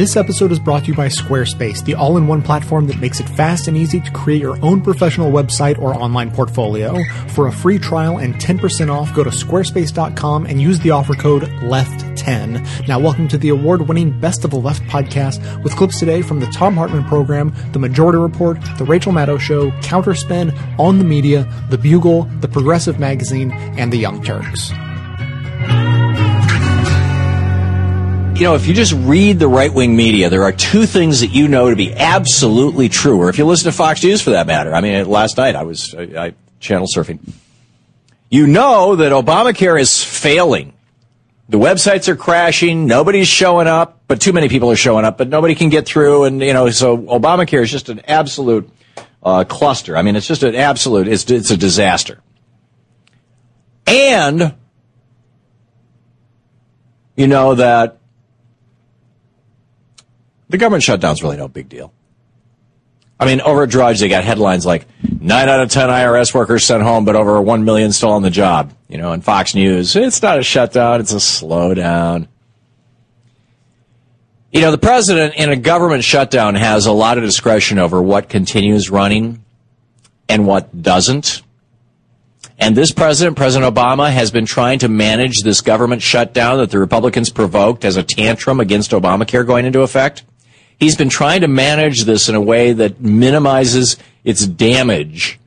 This episode is brought to you by Squarespace, the all in one platform that makes it fast and easy to create your own professional website or online portfolio. For a free trial and 10% off, go to squarespace.com and use the offer code LEFT10. Now, welcome to the award winning Best of the Left podcast with clips today from the Thom Hartmann program, The Majority Report, The Rachel Maddow Show, Counterspin, On the Media, The Bugle, The Progressive Magazine, and The Young Turks. You know, if you just read the right wing media, there are two things that you know to be absolutely true. Or if you listen to Fox News for that matter. I mean, last night I was I, I, channel surfing. You know that Obamacare is failing. The websites are crashing. Nobody's showing up, but too many people are showing up, but nobody can get through. And, you know, so Obamacare is just an absolute uh, cluster. I mean, it's just an absolute, it's, it's a disaster. And you know that the government shutdown's really no big deal. I mean, over at Drudge, they got headlines like nine out of 10 IRS workers sent home, but over 1 million still on the job. You know, and Fox News, it's not a shutdown, it's a slowdown. You know, the president in a government shutdown has a lot of discretion over what continues running and what doesn't. And this president, President Obama, has been trying to manage this government shutdown that the Republicans provoked as a tantrum against Obamacare going into effect. He's been trying to manage this in a way that minimizes its damage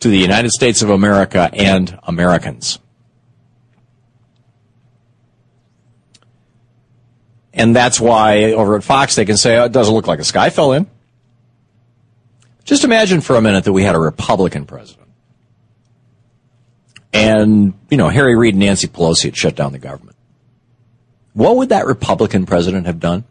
to the United States of America and Americans. And that's why over at Fox they can say, oh, it doesn't look like a sky fell in. Just imagine for a minute that we had a Republican president. And, you know, Harry Reid and Nancy Pelosi had shut down the government. What would that Republican president have done?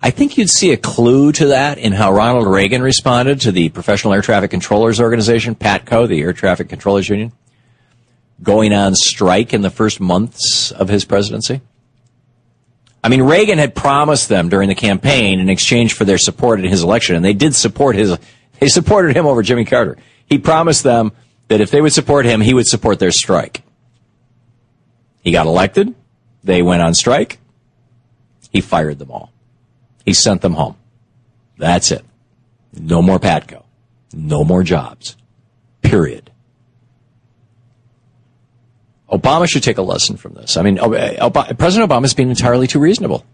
I think you'd see a clue to that in how Ronald Reagan responded to the Professional Air Traffic Controllers Organization, PATCO, the Air Traffic Controllers Union, going on strike in the first months of his presidency. I mean, Reagan had promised them during the campaign in exchange for their support in his election, and they did support his, they supported him over Jimmy Carter. He promised them that if they would support him, he would support their strike. He got elected. They went on strike. He fired them all. He sent them home. That's it. No more Patco. No more jobs. Period. Obama should take a lesson from this. I mean, Obama, President Obama's been entirely too reasonable.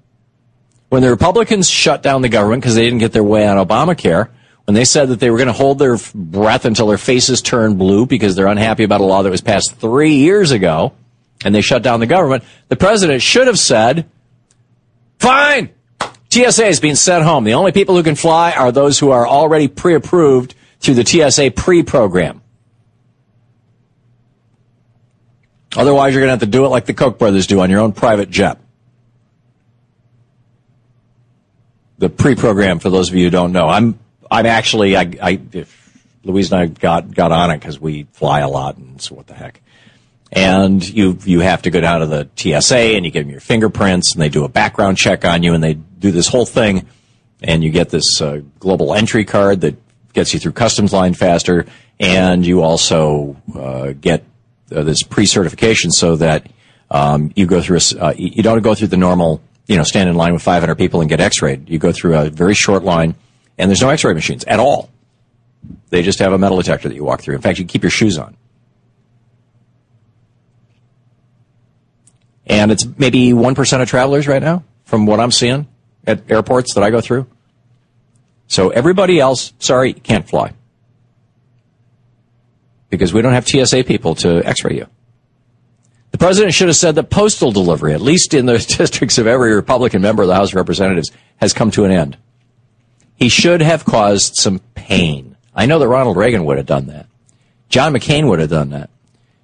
When the Republicans shut down the government because they didn't get their way on Obamacare, when they said that they were going to hold their breath until their faces turned blue because they're unhappy about a law that was passed three years ago, and they shut down the government, the president should have said, fine, TSA is being sent home. The only people who can fly are those who are already pre-approved through the TSA pre-program. Otherwise, you're going to have to do it like the Koch brothers do on your own private jet. The pre-program, for those of you who don't know, I'm I'm actually I, I Louise and I got got on it because we fly a lot, and so what the heck and you you have to go down to the TSA and you give them your fingerprints and they do a background check on you and they do this whole thing. And you get this uh, global entry card that gets you through customs line faster. And you also uh, get uh, this pre-certification so that um, you go through a, uh, you don't go through the normal you know stand in line with 500 people and get x-rayed. You go through a very short line and there's no x-ray machines at all. They just have a metal detector that you walk through. In fact you keep your shoes on And it's maybe 1% of travelers right now from what I'm seeing at airports that I go through. So everybody else, sorry, can't fly. Because we don't have TSA people to x-ray you. The president should have said that postal delivery, at least in the districts of every Republican member of the House of Representatives, has come to an end. He should have caused some pain. I know that Ronald Reagan would have done that. John McCain would have done that.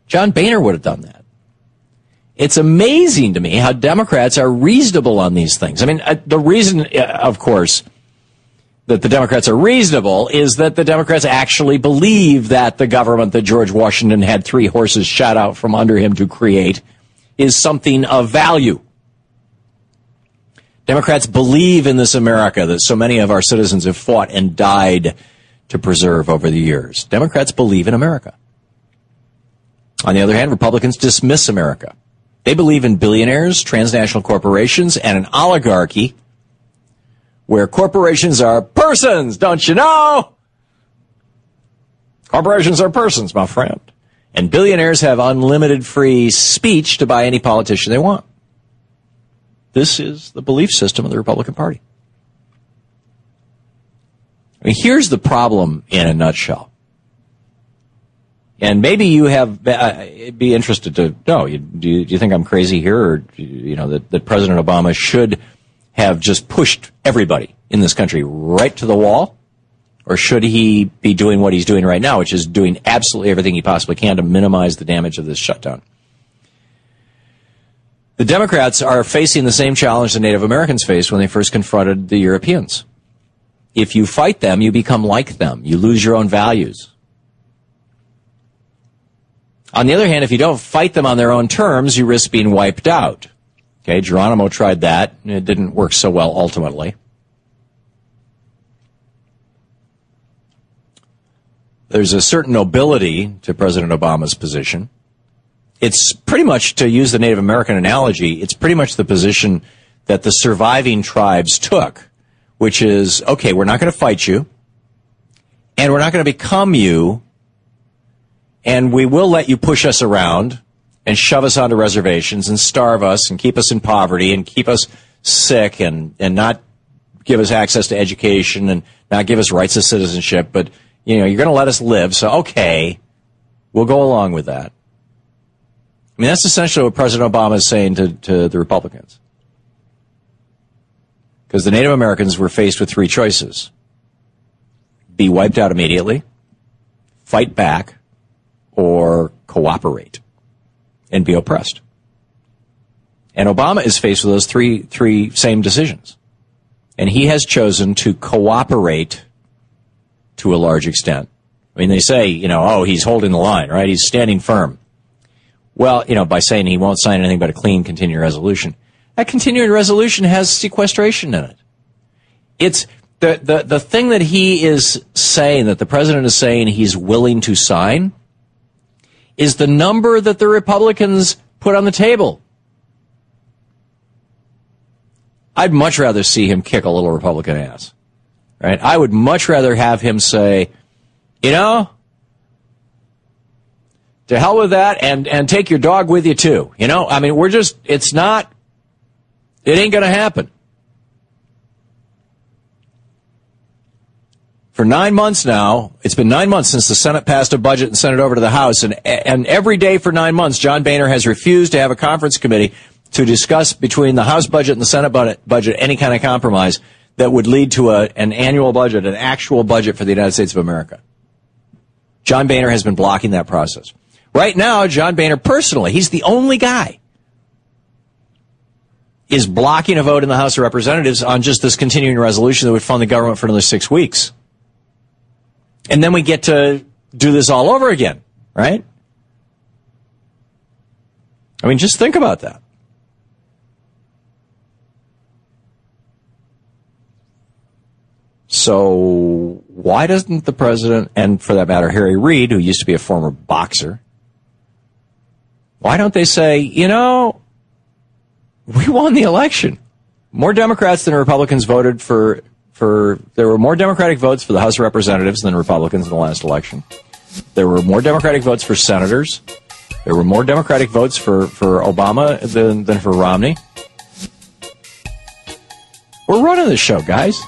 John Boehner would have done that. It's amazing to me how Democrats are reasonable on these things. I mean, uh, the reason, uh, of course, that the Democrats are reasonable is that the Democrats actually believe that the government that George Washington had three horses shot out from under him to create is something of value. Democrats believe in this America that so many of our citizens have fought and died to preserve over the years. Democrats believe in America. On the other hand, Republicans dismiss America They believe in billionaires, transnational corporations, and an oligarchy where corporations are persons, don't you know? Corporations are persons, my friend. And billionaires have unlimited free speech to buy any politician they want. This is the belief system of the Republican Party. I mean, here's the problem in a nutshell. And maybe you have uh, be interested to know. You, do, you, do you think I'm crazy here, or you know that, that President Obama should have just pushed everybody in this country right to the wall? Or should he be doing what he's doing right now, which is doing absolutely everything he possibly can to minimize the damage of this shutdown? The Democrats are facing the same challenge the Native Americans faced when they first confronted the Europeans. If you fight them, you become like them. You lose your own values. On the other hand, if you don't fight them on their own terms, you risk being wiped out. Okay, Geronimo tried that. It didn't work so well ultimately. There's a certain nobility to President Obama's position. It's pretty much, to use the Native American analogy, it's pretty much the position that the surviving tribes took, which is, okay, we're not going to fight you, and we're not going to become you, and we will let you push us around and shove us onto reservations and starve us and keep us in poverty and keep us sick and, and not give us access to education and not give us rights of citizenship, but you know, you're going to let us live, so okay, we'll go along with that. I mean, that's essentially what President Obama is saying to, to the Republicans. Because the Native Americans were faced with three choices be wiped out immediately, fight back, or cooperate and be oppressed. And Obama is faced with those three, three same decisions. And he has chosen to cooperate to a large extent. I mean, they say, you know, oh, he's holding the line, right? He's standing firm. Well, you know, by saying he won't sign anything but a clean continuing resolution. That continuing resolution has sequestration in it. It's the, the, the thing that he is saying, that the president is saying he's willing to sign, is the number that the Republicans put on the table. I'd much rather see him kick a little Republican ass right? I would much rather have him say, you know, to hell with that and, and take your dog with you too. You know, I mean, we're just, it's not, it ain't going to happen. For nine months now, it's been nine months since the Senate passed a budget and sent it over to the House, and, and every day for nine months, John Boehner has refused to have a conference committee to discuss between the House budget and the Senate budget any kind of compromise that would lead to a, an annual budget, an actual budget for the United States of America. John Boehner has been blocking that process. Right now, John Boehner personally, he's the only guy, is blocking a vote in the House of Representatives on just this continuing resolution that would fund the government for another six weeks. And then we get to do this all over again, right? I mean, just think about that. So why doesn't the president, and for that matter, Harry Reid, who used to be a former boxer, why don't they say, you know, we won the election. More Democrats than Republicans voted for, for, there were more Democratic votes for the House of Representatives than Republicans in the last election. There were more Democratic votes for senators. There were more Democratic votes for, for Obama than, than for Romney. We're running the show, guys.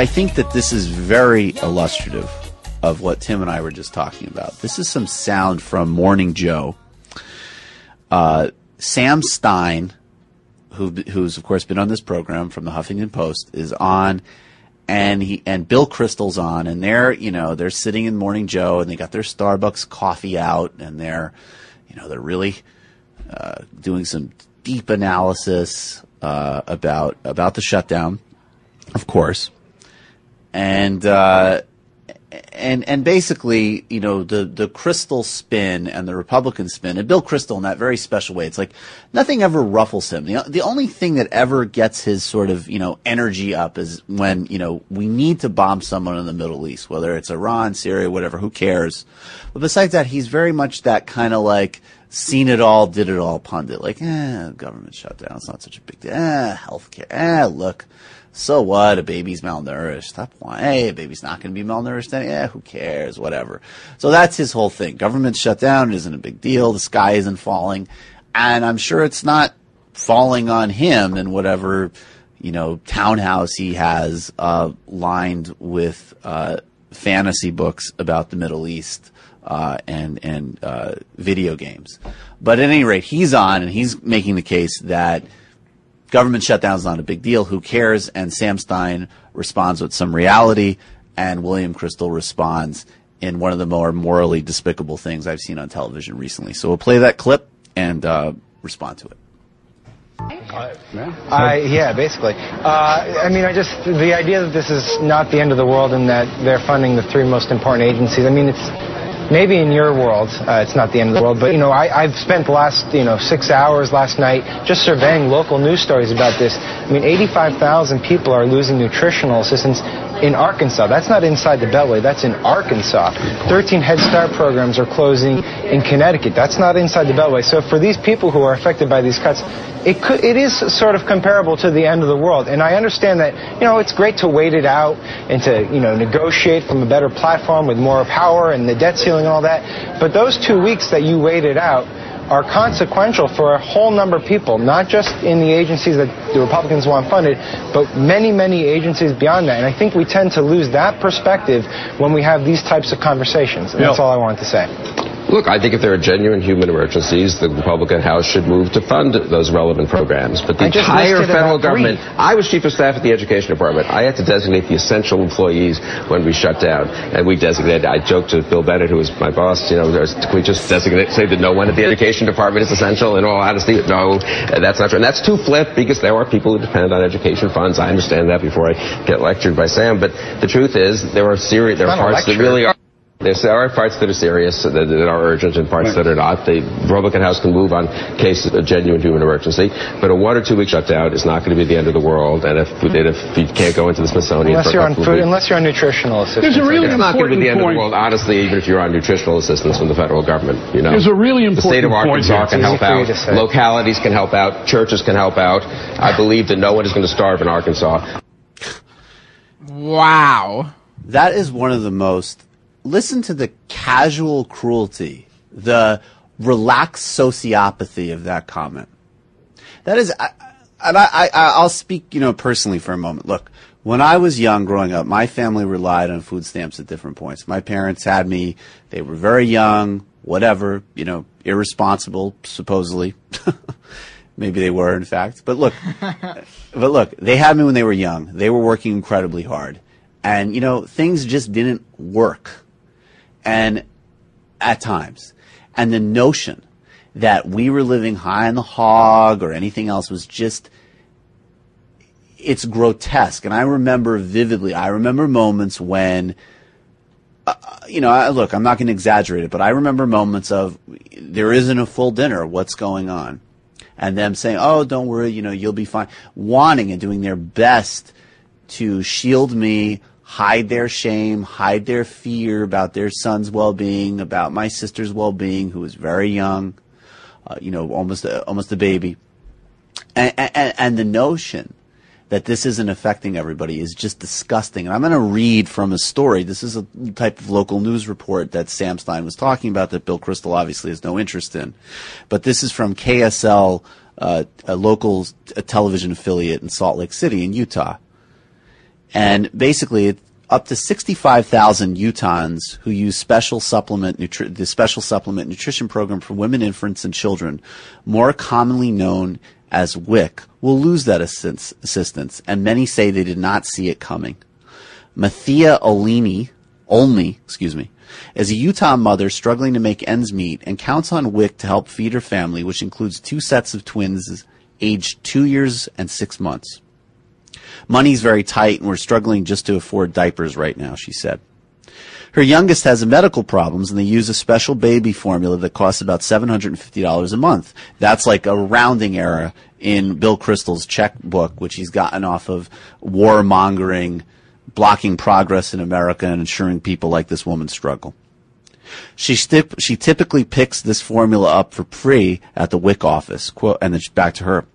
I think that this is very illustrative of what Tim and I were just talking about. This is some sound from Morning Joe. Uh, Sam Stein, who, who's of course been on this program from the Huffington Post, is on, and he and Bill Kristol's on, and they're you know they're sitting in Morning Joe, and they got their Starbucks coffee out, and they're you know they're really uh, doing some deep analysis uh, about about the shutdown, of course, and uh, and and basically, you know, the the Kristol spin and the Republican spin, and Bill Kristol in that very special way. It's like nothing ever ruffles him. The, the only thing that ever gets his sort of you know energy up is when you know we need to bomb someone in the Middle East, whether it's Iran, Syria, whatever. Who cares? But besides that, he's very much that kind of like seen it all, did it all pundit. Like, eh, government shutdown. It's not such a big deal. Eh, healthcare. Eh, look so what? A baby's malnourished. Stop whining. Hey, a baby's not going to be malnourished. Then, yeah, who cares? Whatever. So that's his whole thing. Government shut down. It isn't a big deal. The sky isn't falling. And I'm sure it's not falling on him and whatever, you know, townhouse he has, uh, lined with, uh, fantasy books about the Middle East. Uh, and and uh, video games, but at any rate, he's on and he's making the case that government shutdown is not a big deal. Who cares? And Sam Stein responds with some reality, and William Kristol responds in one of the more morally despicable things I've seen on television recently. So we'll play that clip and uh, respond to it. Uh, yeah, basically. Uh, I mean, I just the idea that this is not the end of the world and that they're funding the three most important agencies. I mean, it's maybe in your world, uh, it's not the end of the world, but you know, I, have spent the last you know six hours last night just surveying local news stories about this. I mean, 85,000 people are losing nutritional assistance in Arkansas. That's not inside the Beltway. That's in Arkansas. 13 Head Start programs are closing in Connecticut. That's not inside the Beltway. So for these people who are affected by these cuts, it could, it is sort of comparable to the end of the world. And I understand that, you know, it's great to wait it out and to, you know, negotiate from a better platform with more power and the debt ceiling and all that. But those two weeks that you waited out are consequential for a whole number of people, not just in the agencies that the Republicans want funded, but many, many agencies beyond that. And I think we tend to lose that perspective when we have these types of conversations. And that's all I wanted to say. Look, I think if there are genuine human emergencies, the Republican House should move to fund those relevant programs. But the entire federal government, I was chief of staff at the education department. I had to designate the essential employees when we shut down. And we designated, I joked to Bill Bennett, who was my boss, you know, can we just designate, say that no one at the education department is essential in all honesty? No, that's not true. And that's too flip because there are people who depend on education funds. I understand that before I get lectured by Sam. But the truth is, there are serious, there are parts that really are. There are parts that are serious, that, that are urgent, and parts right. that are not. The Republican House can move on cases of genuine human emergency, but a one or two week shutdown is not going to be the end of the world. And if we did, if you can't go into the Smithsonian, unless you're on food, unless you're on nutritional assistance, there's a really it's not going to be the end point. of the world. Honestly, even if you're on nutritional assistance from the federal government, you know, there's a really important the state of Arkansas can help out, localities can help out, churches can help out. I believe that no one is going to starve in Arkansas. Wow, that is one of the most listen to the casual cruelty, the relaxed sociopathy of that comment. That is, I, and I, I, I'll speak, you know, personally for a moment. Look, when I was young growing up, my family relied on food stamps at different points. My parents had me, they were very young, whatever, you know, irresponsible, supposedly. Maybe they were, in fact. But look, but look, they had me when they were young. They were working incredibly hard. And, you know, things just didn't work and at times. And the notion that we were living high on the hog or anything else was just it's grotesque. And I remember vividly, I remember moments when, uh, you know, I, look, I'm not going to exaggerate it, but I remember moments of there isn't a full dinner. What's going on? And them saying, oh, don't worry, you know, you'll be fine. Wanting and doing their best to shield me hide their shame, hide their fear about their son's well-being, about my sister's well-being, who was very young, uh, you know, almost a, almost a baby, and, and, and the notion that this isn't affecting everybody is just disgusting. And I'm going to read from a story. This is a type of local news report that Sam Stein was talking about that Bill Kristol obviously has no interest in. But this is from KSL, uh, a local television affiliate in Salt Lake City in Utah. And basically, up to 65,000 Utahns who use special supplement nutri- the special supplement nutrition program for women, infants, and children, more commonly known as WIC, will lose that assistance, and many say they did not see it coming. Mathia Olini, Olney, excuse me, is a Utah mother struggling to make ends meet and counts on WIC to help feed her family, which includes two sets of twins aged two years and six months. Money's very tight and we're struggling just to afford diapers right now, she said. Her youngest has medical problems and they use a special baby formula that costs about $750 a month. That's like a rounding error in Bill Kristol's checkbook, which he's gotten off of warmongering, blocking progress in America and ensuring people like this woman struggle. She, stip- she typically picks this formula up for free at the WIC office. Quote, and then back to her.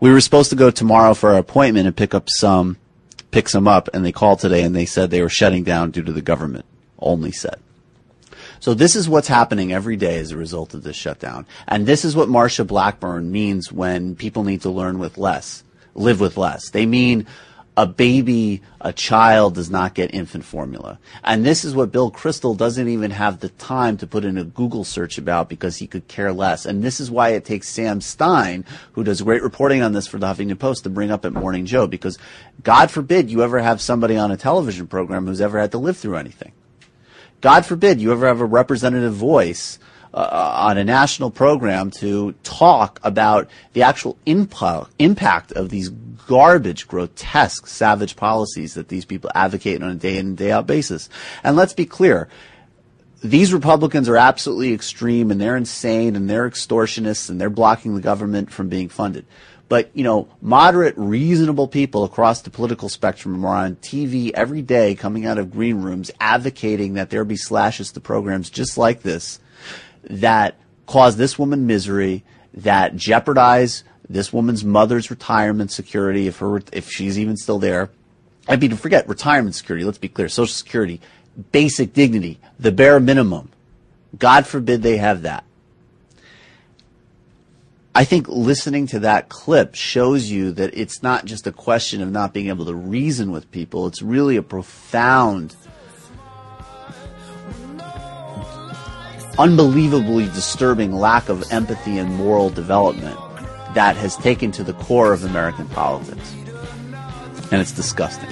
We were supposed to go tomorrow for our appointment and pick up some, pick some up, and they called today and they said they were shutting down due to the government. Olney said. So this is what's happening every day as a result of this shutdown. And this is what Marsha Blackburn means when people need to learn with less, live with less. They mean a baby, a child does not get infant formula. And this is what Bill Kristol doesn't even have the time to put in a Google search about because he could care less. And this is why it takes Sam Stein, who does great reporting on this for the Huffington Post, to bring up at Morning Joe because God forbid you ever have somebody on a television program who's ever had to live through anything. God forbid you ever have a representative voice Uh, on a national program to talk about the actual impact, impact of these garbage, grotesque, savage policies that these people advocate on a day in and day out basis. And let's be clear. These Republicans are absolutely extreme and they're insane and they're extortionists and they're blocking the government from being funded. But, you know, moderate, reasonable people across the political spectrum are on TV every day coming out of green rooms advocating that there be slashes to programs just like this that cause this woman misery, that jeopardize this woman's mother's retirement security if her if she's even still there. I mean, forget retirement security. Let's be clear: Social Security, basic dignity, the bare minimum. God forbid they have that. I think listening to that clip shows you that it's not just a question of not being able to reason with people. It's really a profound, unbelievably disturbing lack of empathy and moral development that has taken to the core of American politics. And it's disgusting.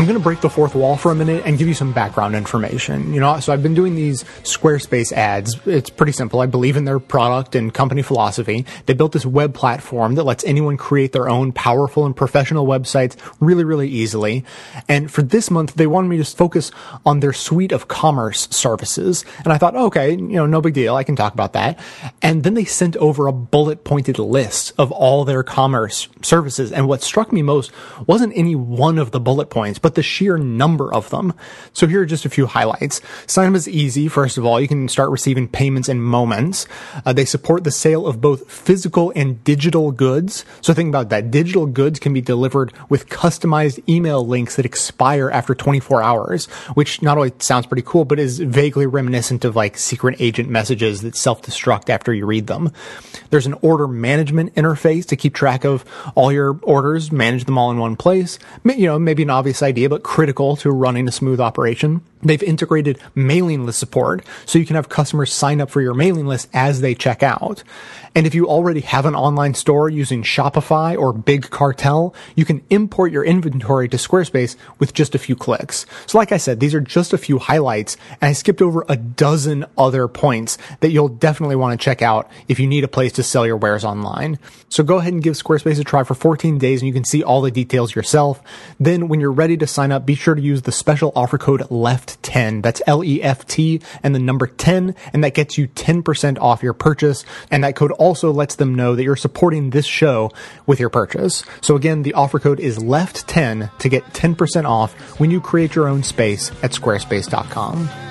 I'm going to break the fourth wall for a minute and give you some background information. You know, so I've been doing these Squarespace ads. It's pretty simple. I believe in their product and company philosophy. They built this web platform that lets anyone create their own powerful and professional websites really, really easily. And for this month, they wanted me to focus on their suite of commerce services. And I thought, okay, you know, no big deal. I can talk about that. And then they sent over a bullet pointed list of all their commerce services. And what struck me most wasn't any one of the bullet points, but but the sheer number of them. So here are just a few highlights. Sign up is easy. First of all, you can start receiving payments in moments. Uh, they support the sale of both physical and digital goods. So think about that. Digital goods can be delivered with customized email links that expire after 24 hours, which not only sounds pretty cool, but is vaguely reminiscent of like secret agent messages that self-destruct after you read them. There's an order management interface to keep track of all your orders, manage them all in one place. You know, maybe an obvious idea idea, but critical to running a smooth operation. They've integrated mailing list support so you can have customers sign up for your mailing list as they check out. And if you already have an online store using Shopify or Big Cartel, you can import your inventory to Squarespace with just a few clicks. So like I said, these are just a few highlights and I skipped over a dozen other points that you'll definitely want to check out if you need a place to sell your wares online. So go ahead and give Squarespace a try for 14 days and you can see all the details yourself. Then when you're ready to sign up, be sure to use the special offer code LEFT10. That's L-E-F-T and the number 10 and that gets you 10% off your purchase and that code also lets them know that you're supporting this show with your purchase. So again, the offer code is LEFT10 to get 10% off when you create your own space at squarespace.com.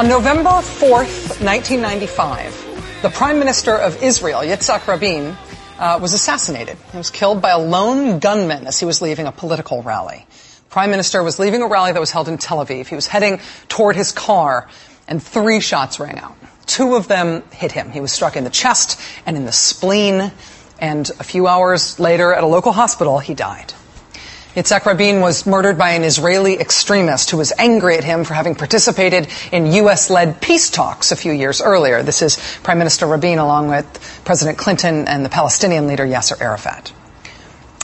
On November 4th, 1995, the Prime Minister of Israel, Yitzhak Rabin, uh, was assassinated. He was killed by a lone gunman as he was leaving a political rally. Prime minister was leaving a rally that was held in Tel Aviv. He was heading toward his car, and three shots rang out. Two of them hit him. He was struck in the chest and in the spleen, and a few hours later at a local hospital, he died. Yitzhak Rabin was murdered by an Israeli extremist who was angry at him for having participated in U.S.-led peace talks a few years earlier. This is Prime Minister Rabin along with President Clinton and the Palestinian leader Yasser Arafat.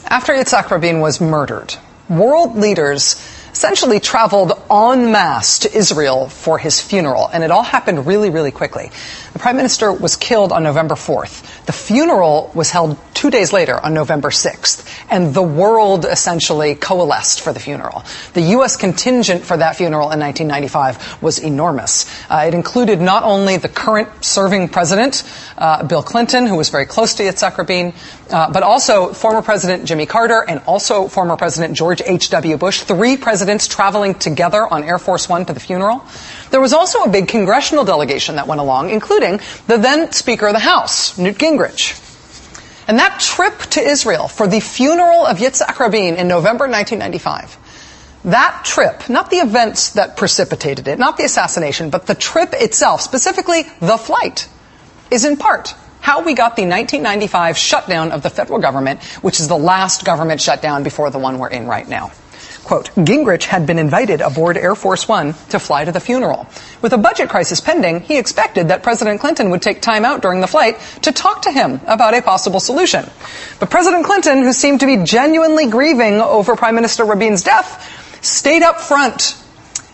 After Yitzhak Rabin was murdered, world leaders essentially traveled en masse to Israel for his funeral, and it all happened really, really quickly. The prime minister was killed on November 4th. The funeral was held two days later on November 6th, and the world essentially coalesced for the funeral. The U.S. contingent for that funeral in 1995 was enormous. Uh, it included not only the current serving president, uh, Bill Clinton, who was very close to Yitzhak Rabin, uh, but also former President Jimmy Carter and also former President George H.W. Bush, three presidents traveling together on Air Force One to the funeral. There was also a big congressional delegation that went along, including the then Speaker of the House, Newt Gingrich. And that trip to Israel for the funeral of Yitzhak Rabin in November 1995, that trip, not the events that precipitated it, not the assassination, but the trip itself, specifically the flight, is in part how we got the 1995 shutdown of the federal government, which is the last government shutdown before the one we're in right now. Quote, Gingrich had been invited aboard Air Force One to fly to the funeral. With a budget crisis pending, he expected that President Clinton would take time out during the flight to talk to him about a possible solution. But President Clinton, who seemed to be genuinely grieving over Prime Minister Rabin's death, stayed up front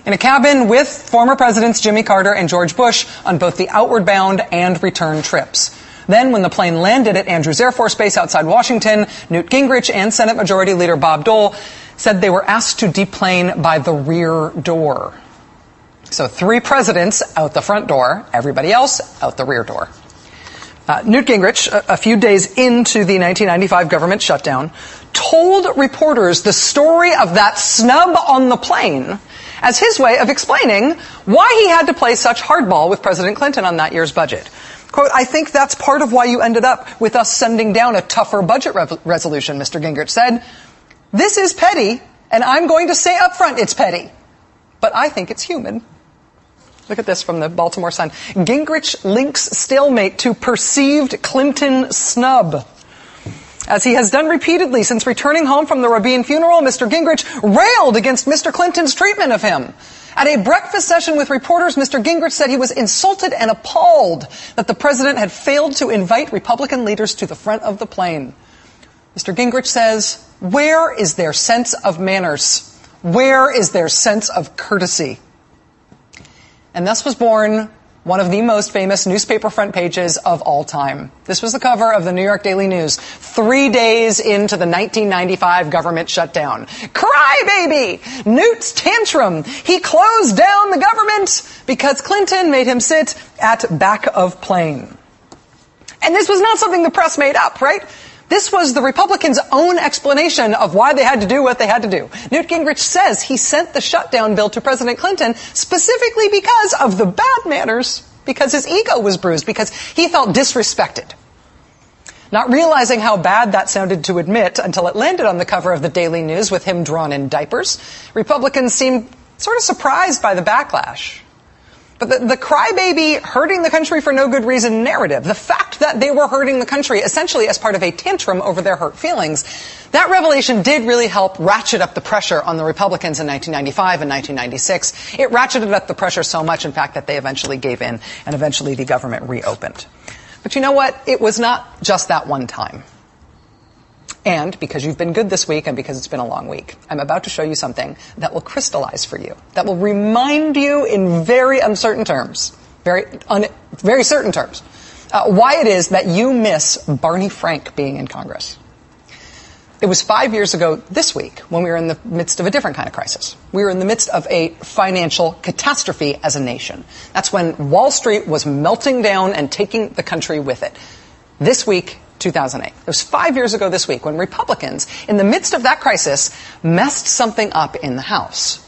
in a cabin with former presidents Jimmy Carter and George Bush on both the outward bound and return trips. Then, when the plane landed at Andrews Air Force Base outside Washington, Newt Gingrich and Senate Majority Leader Bob Dole said they were asked to deplane by the rear door. So three presidents out the front door, everybody else out the rear door. Uh, Newt Gingrich, a, a, few days into the 1995 government shutdown, told reporters the story of that snub on the plane as his way of explaining why he had to play such hardball with President Clinton on that year's budget. Quote, I think that's part of why you ended up with us sending down a tougher budget re- resolution, Mr. Gingrich said. This is petty, and I'm going to say up front it's petty. But I think it's human. Look at this from the Baltimore Sun. Gingrich links stalemate to perceived Clinton snub. As he has done repeatedly since returning home from the Rabin funeral, Mr. Gingrich railed against Mr. Clinton's treatment of him. At a breakfast session with reporters, Mr. Gingrich said he was insulted and appalled that the president had failed to invite Republican leaders to the front of the plane. Mr. Gingrich says, where is their sense of manners? Where is their sense of courtesy? And thus was born one of the most famous newspaper front pages of all time. This was the cover of the New York Daily News three days into the 1995 government shutdown. Crybaby! Newt's tantrum. He closed down the government because Clinton made him sit at back of plane. And this was not something the press made up, right? This was the Republicans' own explanation of why they had to do what they had to do. Newt Gingrich says he sent the shutdown bill to President Clinton specifically because of the bad manners, because his ego was bruised, because he felt disrespected. Not realizing how bad that sounded to admit until it landed on the cover of the Daily News with him drawn in diapers, Republicans seemed sort of surprised by the backlash. But the, the crybaby hurting the country for no good reason narrative, the fact that they were hurting the country essentially as part of a tantrum over their hurt feelings, that revelation did really help ratchet up the pressure on the Republicans in 1995 and 1996. It ratcheted up the pressure so much, in fact, that they eventually gave in and eventually the government reopened. But you know what? It was not just that one time. And because you've been good this week and because it's been a long week, I'm about to show you something that will crystallize for you, that will remind you in very uncertain terms, very, un, very certain terms, uh, why it is that you miss Barney Frank being in Congress. It was five years ago this week when we were in the midst of a different kind of crisis. We were in the midst of a financial catastrophe as a nation. That's when Wall Street was melting down and taking the country with it. This week, 2008. It was five years ago this week when Republicans, in the midst of that crisis, messed something up in the House.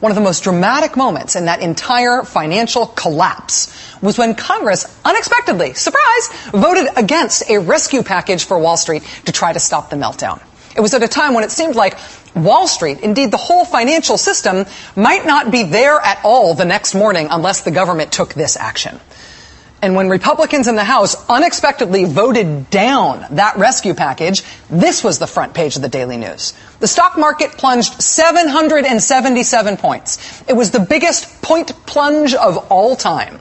One of the most dramatic moments in that entire financial collapse was when Congress unexpectedly, surprise, voted against a rescue package for Wall Street to try to stop the meltdown. It was at a time when it seemed like Wall Street, indeed the whole financial system, might not be there at all the next morning unless the government took this action. And when Republicans in the House unexpectedly voted down that rescue package, this was the front page of the Daily News. The stock market plunged 777 points. It was the biggest point plunge of all time.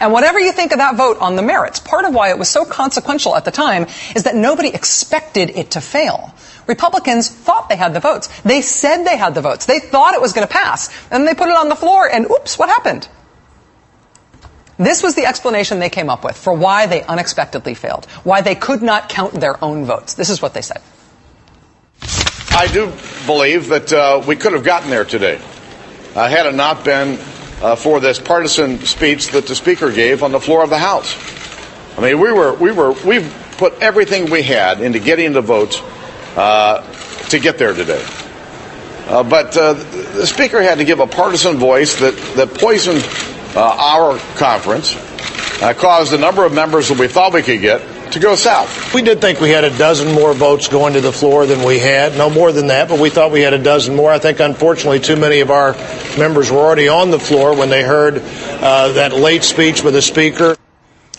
And whatever you think of that vote on the merits, part of why it was so consequential at the time is that nobody expected it to fail. Republicans thought they had the votes. They said they had the votes. They thought it was going to pass. And they put it on the floor and oops, what happened? This was the explanation they came up with for why they unexpectedly failed, why they could not count their own votes. This is what they said. I do believe that uh, we could have gotten there today uh, had it not been uh, for this partisan speech that the speaker gave on the floor of the House. I mean, we were, we were, we've put everything we had into getting the votes uh, to get there today. Uh, but uh, the speaker had to give a partisan voice that, that poisoned our conference, uh, caused a number of members that we thought we could get to go south. We did think we had a dozen more votes going to the floor than we had. No more than that, but we thought we had a dozen more. I think, unfortunately, too many of our members were already on the floor when they heard uh, that late speech with the speaker.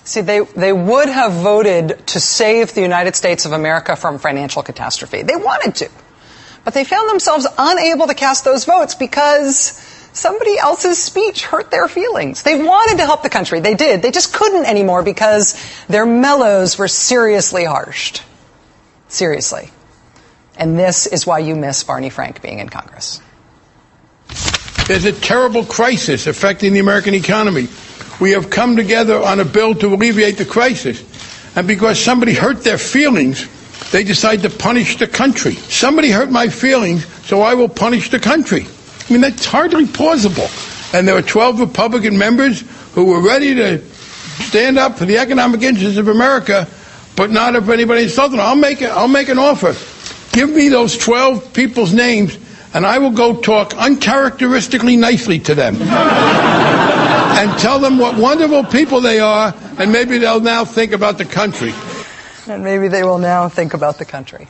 See, they, they would have voted to save the United States of America from financial catastrophe. They wanted to. But they found themselves unable to cast those votes because somebody else's speech hurt their feelings. They wanted to help the country. They did. They just couldn't anymore because their mellows were seriously harshed. Seriously. And this is why you miss Barney Frank being in Congress. There's a terrible crisis affecting the American economy. We have come together on a bill to alleviate the crisis. And because somebody hurt their feelings, they decide to punish the country. Somebody hurt my feelings, so I will punish the country. I mean, that's hardly plausible. And there were 12 Republican members who were ready to stand up for the economic interests of America, but not if anybody insulted them. I'll make, it, I'll make an offer. Give me those 12 people's names, and I will go talk uncharacteristically nicely to them. and tell them what wonderful people they are, and maybe they'll now think about the country. And maybe they will now think about the country.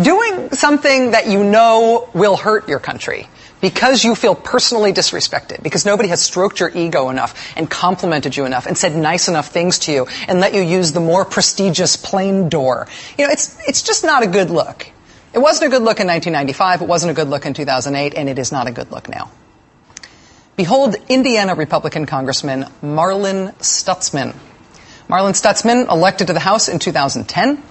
Doing something that you know will hurt your country because you feel personally disrespected, because nobody has stroked your ego enough and complimented you enough and said nice enough things to you and let you use the more prestigious plane door. You know, it's, it's just not a good look. It wasn't a good look in 1995, it wasn't a good look in 2008, and it is not a good look now. Behold Indiana Republican Congressman Marlin Stutzman. Marlin Stutzman, elected to the House in 2010,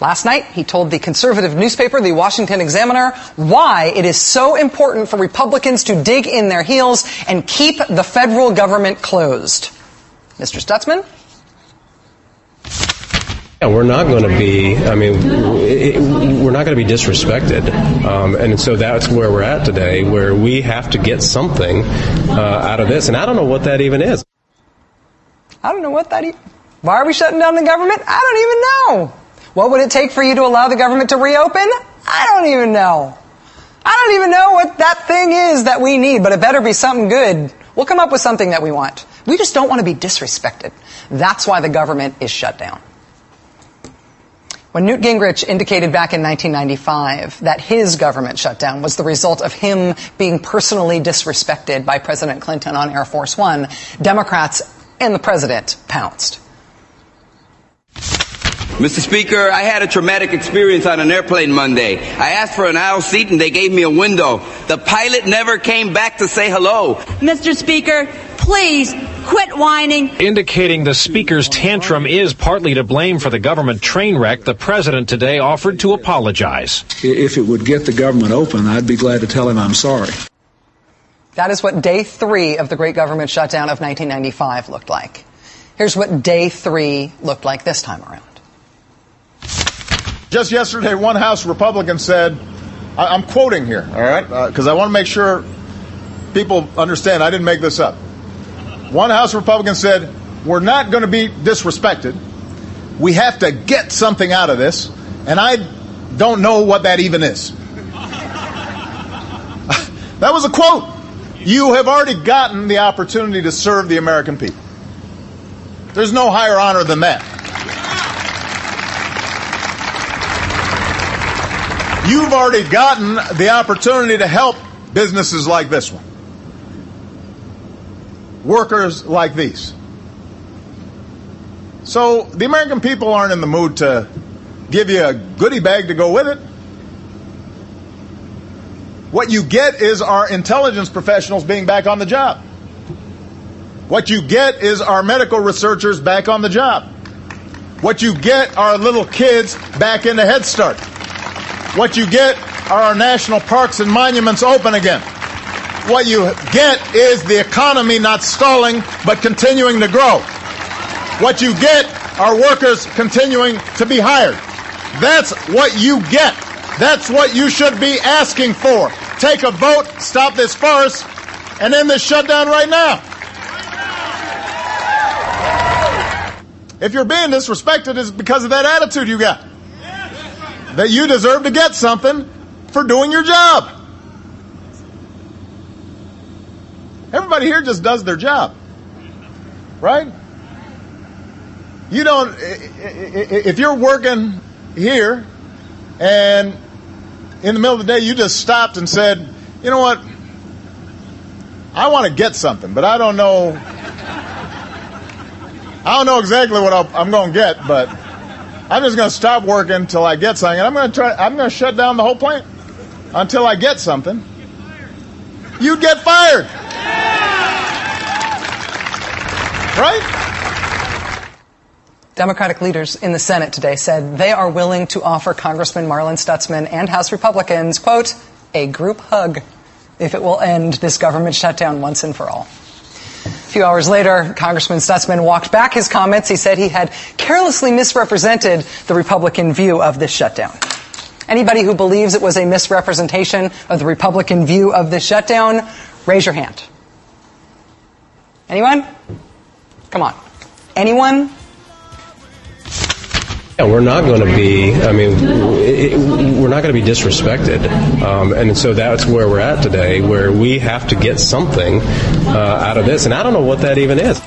Last night, he told the conservative newspaper, the Washington Examiner, why it is so important for Republicans to dig in their heels and keep the federal government closed. Mr. Stutzman? Yeah, we're not going to be, I mean, it, we're not going to be disrespected. Um, and so that's where we're at today, where we have to get something uh, out of this. And I don't know what that even is. I don't know what that is. Why are we shutting down the government? I don't even know. What would it take for you to allow the government to reopen? I don't even know. I don't even know what that thing is that we need, but it better be something good. We'll come up with something that we want. We just don't want to be disrespected. That's why the government is shut down. When Newt Gingrich indicated back in 1995 that his government shutdown was the result of him being personally disrespected by President Clinton on Air Force One, Democrats and the president pounced. Mr. Speaker, I had a traumatic experience on an airplane Monday. I asked for an aisle seat and they gave me a window. The pilot never came back to say hello. Mr. Speaker, please quit whining. Indicating the Speaker's tantrum is partly to blame for the government train wreck, the President today offered to apologize. If it would get the government open, I'd be glad to tell him I'm sorry. That is what day three of the great government shutdown of 1995 looked like. Here's what day three looked like this time around. Just yesterday, one House Republican said, I'm quoting here, all right, because uh, I want to make sure people understand I didn't make this up. One House Republican said, We're not going to be disrespected. We have to get something out of this, and I don't know what that even is. That was a quote. You have already gotten the opportunity to serve the American people. There's no higher honor than that. You've already gotten the opportunity to help businesses like this one, workers like these. So the American people aren't in the mood to give you a goodie bag to go with it. What you get is our intelligence professionals being back on the job. What you get is our medical researchers back on the job. What you get are little kids back into Head Start. What you get are our national parks and monuments open again. What you get is the economy not stalling, but continuing to grow. What you get are workers continuing to be hired. That's what you get. That's what you should be asking for take a vote, stop this farce, and end this shutdown right now. If you're being disrespected, it's because of that attitude you got. That you deserve to get something for doing your job. Everybody here just does their job. Right? You don't, if you're working here and in the middle of the day you just stopped and said, you know what? I want to get something, but I don't know. I don't know exactly what i am going to get, but I'm just going to stop working until I get something, and I'm going to try. I'm going to shut down the whole plant until I get something. You'd get fired, right? Democratic leaders in the Senate today said they are willing to offer Congressman Marlin Stutzman and House Republicans, quote, a group hug if it will end this government shutdown once and for all. Few hours later, Congressman Stutzman walked back his comments. He said he had carelessly misrepresented the Republican view of this shutdown. Anybody who believes it was a misrepresentation of the Republican view of this shutdown, raise your hand. Anyone? Come on. Anyone? Yeah, we're not going to be. I mean, it, we're not going to be disrespected, um, and so that's where we're at today, where we have to get something uh, out of this, and I don't know what that even is.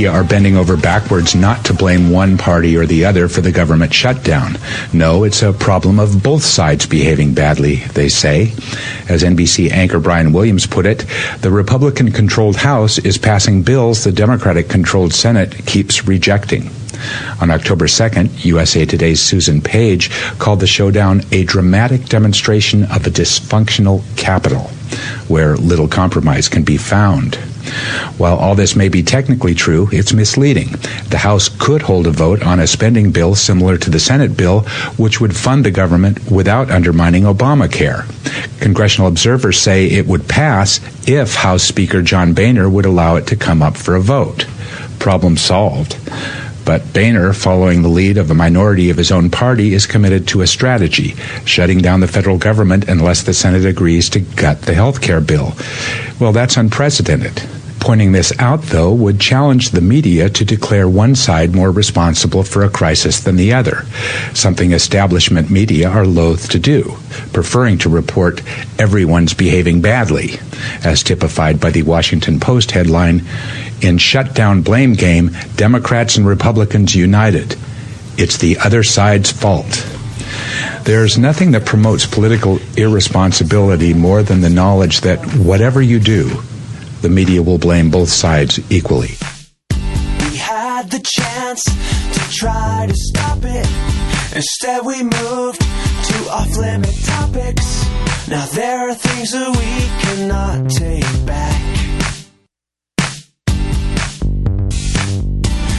Media are bending over backwards not to blame one party or the other for the government shutdown. No, it's a problem of both sides behaving badly, they say. As NBC anchor Brian Williams put it, the Republican controlled House is passing bills the Democratic controlled Senate keeps rejecting. On October 2nd, USA Today's Susan Page called the showdown a dramatic demonstration of a dysfunctional capital where little compromise can be found. While all this may be technically true, it's misleading. The House could hold a vote on a spending bill similar to the Senate bill, which would fund the government without undermining Obamacare. Congressional observers say it would pass if House Speaker John Boehner would allow it to come up for a vote. Problem solved. But Boehner, following the lead of a minority of his own party, is committed to a strategy, shutting down the federal government unless the Senate agrees to gut the health care bill. Well, that's unprecedented. Pointing this out, though, would challenge the media to declare one side more responsible for a crisis than the other, something establishment media are loath to do, preferring to report everyone's behaving badly, as typified by the Washington Post headline In Shutdown Blame Game, Democrats and Republicans United. It's the other side's fault. There's nothing that promotes political irresponsibility more than the knowledge that whatever you do, the media will blame both sides equally. We had the chance to try to stop it. Instead, we moved to off limit topics. Now there are things that we cannot take back.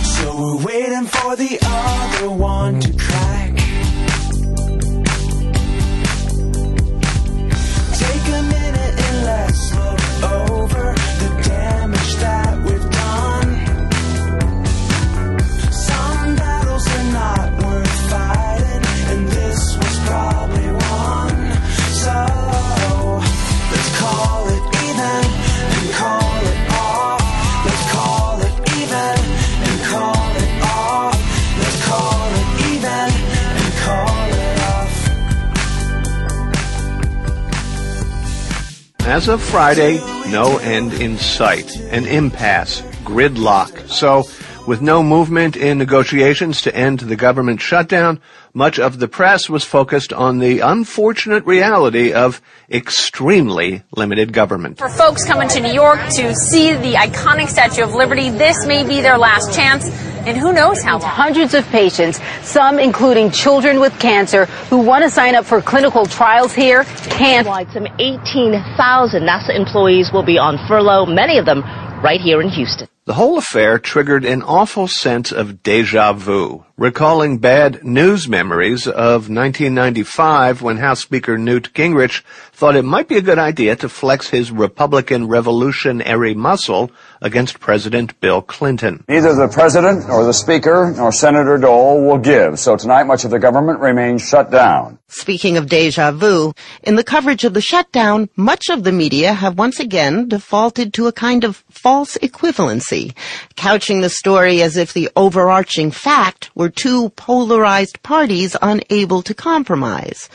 So we're waiting for the other one to As of Friday, no end in sight, an impasse, gridlock. So, with no movement in negotiations to end the government shutdown, much of the press was focused on the unfortunate reality of extremely limited government. For folks coming to New York to see the iconic Statue of Liberty, this may be their last chance. And who knows how long. Hundreds of patients, some including children with cancer, who want to sign up for clinical trials here, can't. Some 18,000 NASA employees will be on furlough, many of them right here in Houston. The whole affair triggered an awful sense of deja vu, recalling bad news memories of 1995 when House Speaker Newt Gingrich thought it might be a good idea to flex his Republican revolutionary muscle against President Bill Clinton. Neither the President nor the Speaker nor Senator Dole will give, so tonight much of the government remains shut down. Speaking of deja vu, in the coverage of the shutdown, much of the media have once again defaulted to a kind of false equivalency, couching the story as if the overarching fact were two polarized parties unable to compromise.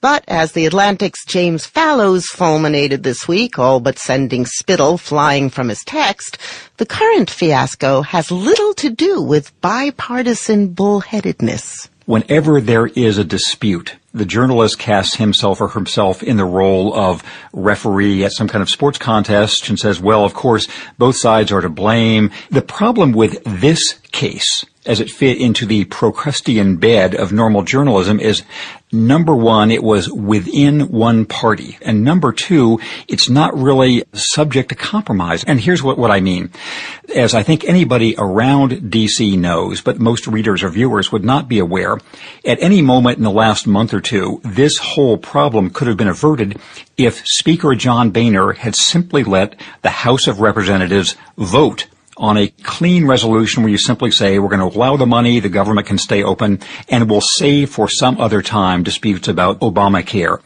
But as the Atlantic's James Fallows fulminated this week, all but sending spittle flying from his text, the current fiasco has little to do with bipartisan bullheadedness. Whenever there is a dispute, the journalist casts himself or herself in the role of referee at some kind of sports contest and says, well, of course, both sides are to blame. The problem with this case as it fit into the Procrustean bed of normal journalism is number one, it was within one party. And number two, it's not really subject to compromise. And here's what, what I mean. As I think anybody around DC knows, but most readers or viewers would not be aware, at any moment in the last month or two, this whole problem could have been averted if Speaker John Boehner had simply let the House of Representatives vote on a clean resolution where you simply say we're going to allow the money, the government can stay open, and we'll save for some other time disputes about Obamacare.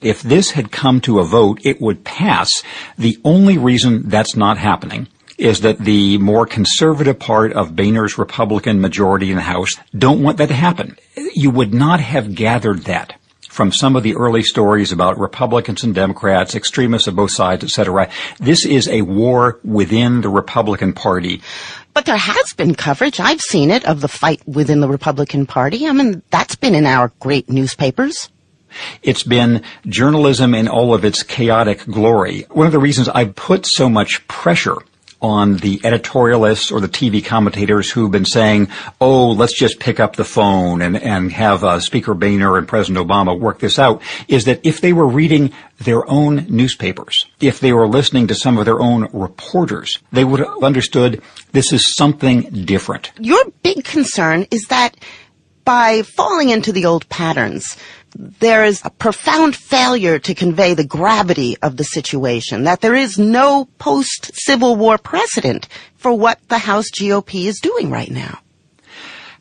If this had come to a vote, it would pass. The only reason that's not happening is that the more conservative part of Boehner's Republican majority in the House don't want that to happen. You would not have gathered that from some of the early stories about Republicans and Democrats, extremists of both sides, etc. This is a war within the Republican Party. But there has been coverage, I've seen it, of the fight within the Republican Party. I mean, that's been in our great newspapers. It's been journalism in all of its chaotic glory. One of the reasons I've put so much pressure on the editorialists or the TV commentators who've been saying, oh, let's just pick up the phone and, and have uh, Speaker Boehner and President Obama work this out, is that if they were reading their own newspapers, if they were listening to some of their own reporters, they would have understood this is something different. Your big concern is that by falling into the old patterns, there is a profound failure to convey the gravity of the situation, that there is no post-Civil War precedent for what the House GOP is doing right now.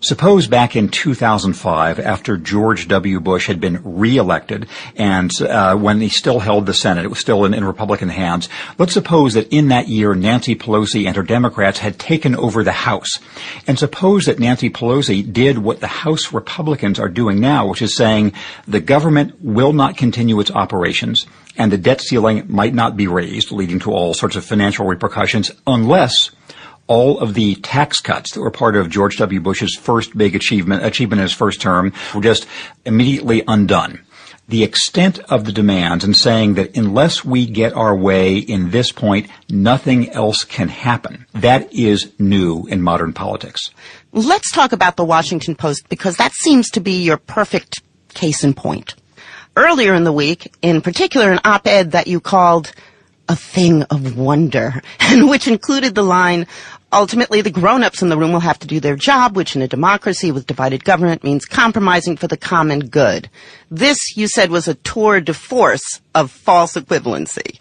Suppose back in 2005, after George W. Bush had been reelected, and uh, when he still held the Senate, it was still in, in, Republican hands. Let's suppose that in that year, Nancy Pelosi and her Democrats had taken over the House, and suppose that Nancy Pelosi did what the House Republicans are doing now, which is saying the government will not continue its operations, and the debt ceiling might not be raised, leading to all sorts of financial repercussions, unless all of the tax cuts that were part of George W. Bush's first big achievement, achievement in his first term, were just immediately undone. The extent of the demands and saying that unless we get our way in this point, nothing else can happen. That is new in modern politics. Let's talk about the Washington Post because that seems to be your perfect case in point. Earlier in the week, in particular an op-ed that you called a thing of wonder, and which included the line, Ultimately, the grown-ups in the room will have to do their job, which in a democracy with divided government means compromising for the common good. This, you said, was a tour de force of false equivalency.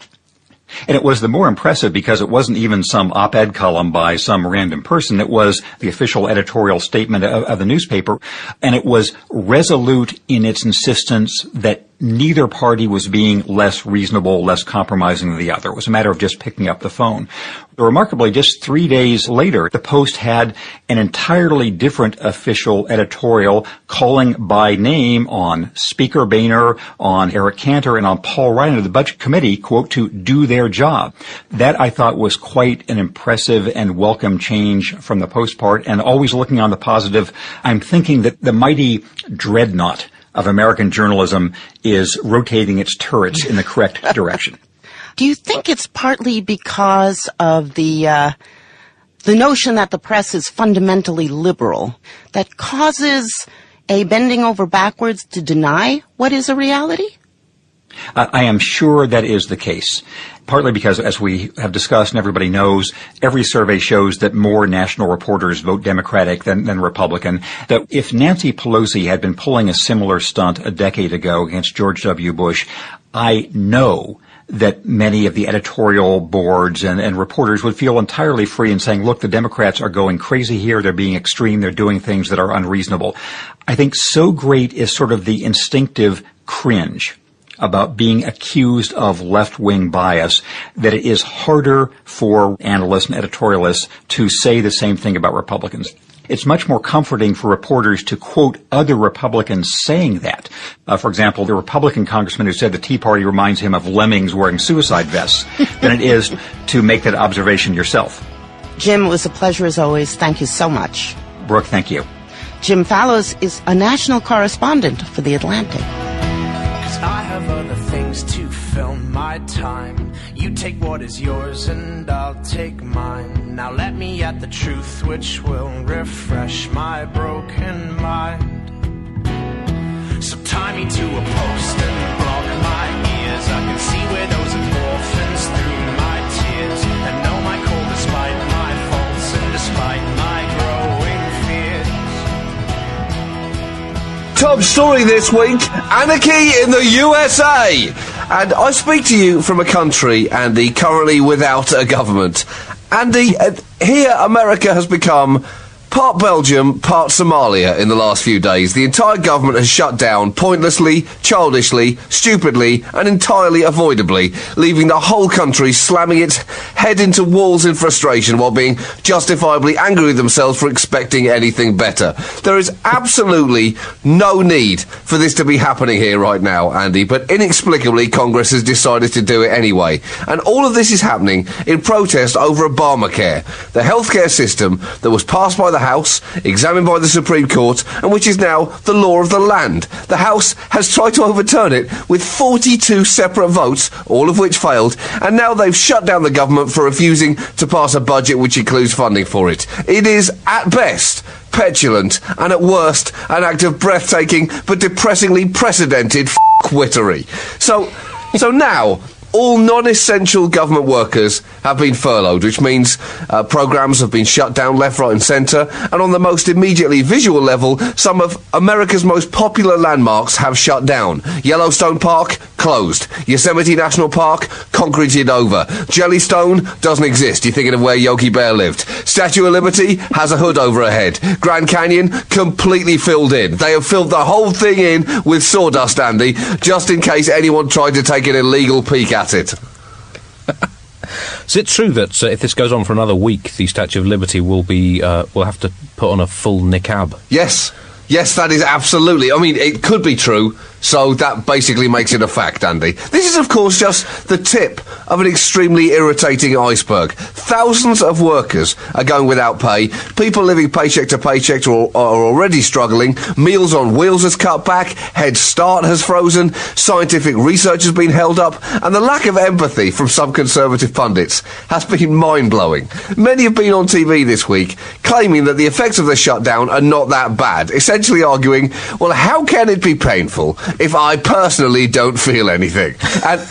And it was the more impressive because it wasn't even some op-ed column by some random person. It was the official editorial statement of, of the newspaper. And it was resolute in its insistence that neither party was being less reasonable, less compromising than the other. It was a matter of just picking up the phone. Remarkably, just three days later, the Post had an entirely different official editorial calling by name on Speaker Boehner, on Eric Cantor, and on Paul Ryan of the Budget Committee, quote, to do their job. That I thought was quite an impressive and welcome change from the Post part, and always looking on the positive, I'm thinking that the mighty dreadnought of American journalism is rotating its turrets in the correct direction. Do you think it's partly because of the uh, the notion that the press is fundamentally liberal that causes a bending over backwards to deny what is a reality? Uh, I am sure that is the case. Partly because, as we have discussed and everybody knows, every survey shows that more national reporters vote Democratic than, than Republican. That if Nancy Pelosi had been pulling a similar stunt a decade ago against George W. Bush, I know that many of the editorial boards and, and, reporters would feel entirely free in saying, look, the Democrats are going crazy here. They're being extreme. They're doing things that are unreasonable. I think so great is sort of the instinctive cringe about being accused of left-wing bias that it is harder for analysts and editorialists to say the same thing about Republicans. It's much more comforting for reporters to quote other Republicans saying that. Uh, for example, the Republican congressman who said the Tea Party reminds him of lemmings wearing suicide vests than it is to make that observation yourself. Jim, it was a pleasure as always. Thank you so much. Brooke, thank you. Jim Fallows is a national correspondent for The Atlantic. I have other things to fill my time. You take what is yours and I'll take mine. Now let me at the truth which will refresh my broken mind. So tie me to a post and block my ears. I can see where those endorphins through Top story this week Anarchy in the USA! And I speak to you from a country, Andy, currently without a government. Andy, uh, here America has become part Belgium, part Somalia in the last few days. The entire government has shut down pointlessly, childishly, stupidly, and entirely avoidably, leaving the whole country slamming its head into walls in frustration while being justifiably angry with themselves for expecting anything better. There is absolutely no need for this to be happening here right now, Andy, but inexplicably Congress has decided to do it anyway. And all of this is happening in protest over Obamacare, the healthcare system that was passed by the House, examined by the Supreme Court, and which is now the law of the land. The House has tried to overturn it with 42 separate votes, all of which failed, and now they've shut down the government for refusing to pass a budget which includes funding for it. It is, at best, petulant, and at worst, an act of breathtaking but depressingly precedented f***wittery. So, so now, all non-essential government workers have been furloughed, which means uh, programs have been shut down left, right and centre, and on the most immediately visual level, some of America's most popular landmarks have shut down. Yellowstone Park, closed. Yosemite National Park, concreted over. Jellystone doesn't exist. You're thinking of where Yogi Bear lived. Statue of Liberty has a hood over her head. Grand Canyon, completely filled in. They have filled the whole thing in with sawdust, Andy, just in case anyone tried to take an illegal peek at it. Is it true that uh, if this goes on for another week, the Statue of Liberty will be uh, will have to put on a full niqab? Yes. Yes, that is absolutely. I mean, it could be true, so that basically makes it a fact, Andy. This is, of course, just the tip of an extremely irritating iceberg. Thousands of workers are going without pay. People living paycheck to paycheck are, already struggling. Meals on Wheels has cut back. Head Start has frozen. Scientific research has been held up. And the lack of empathy from some conservative pundits has been mind-blowing. Many have been on TV this week claiming that the effects of the shutdown are not that bad. Essentially arguing, well, how can it be painful if I personally don't feel anything? And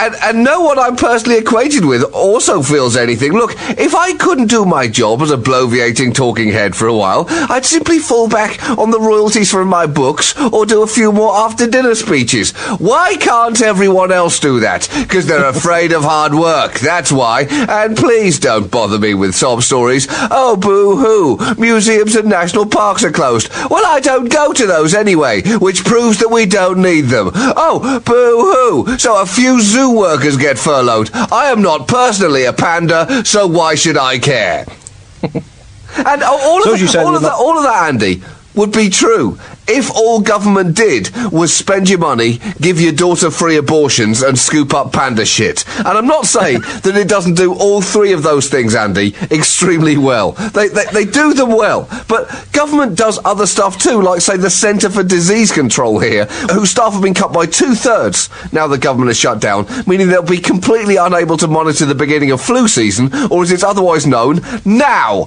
and, and no one I'm personally acquainted with also feels anything. Look, if I couldn't do my job as a bloviating talking head for a while, I'd simply fall back on the royalties from my books or do a few more after dinner speeches. Why can't everyone else do that? Because they're afraid of hard work. That's why. And please don't bother me with sob stories. Oh, boo hoo. Museums and national parks are closed. Well, I don't go to those anyway, which proves that we don't need them. Oh, boo hoo. So a few zoo workers get furloughed. I am not personally a panda, so why should I care? and all, of, you all, of that, all of that, Andy, would be true if all government did was spend your money, give your daughter free abortions, and scoop up panda shit. And I'm not saying that it doesn't do all three of those things, Andy, extremely well. They, they, they do them well. But government does other stuff too, like, say, the Centre for Disease Control here, whose staff have been cut by two thirds now the government has shut down, meaning they'll be completely unable to monitor the beginning of flu season, or as it's otherwise known, now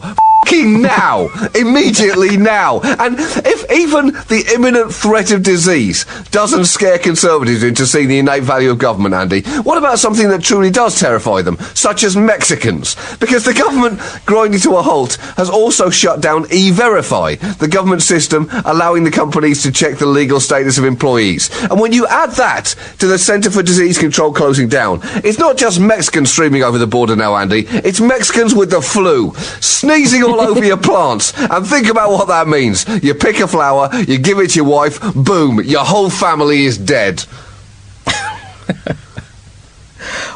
now, immediately now. And if even the imminent threat of disease doesn't scare conservatives into seeing the innate value of government, Andy, what about something that truly does terrify them, such as Mexicans? Because the government, grinding to a halt, has also shut down E-Verify, the government system allowing the companies to check the legal status of employees. And when you add that to the Centre for Disease Control closing down, it's not just Mexicans streaming over the border now, Andy. It's Mexicans with the flu, sneezing all over your plants. And think about what that means. You pick a flower, you give it to your wife, boom, your whole family is dead.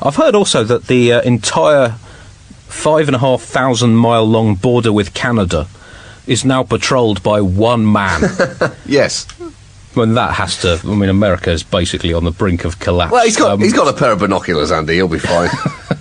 I've heard also that the uh, entire five and a half thousand mile long border with Canada is now patrolled by one man. yes. When that has to, I mean, America is basically on the brink of collapse. Well, he's got, Um, he's got a pair of binoculars, Andy. He'll be fine.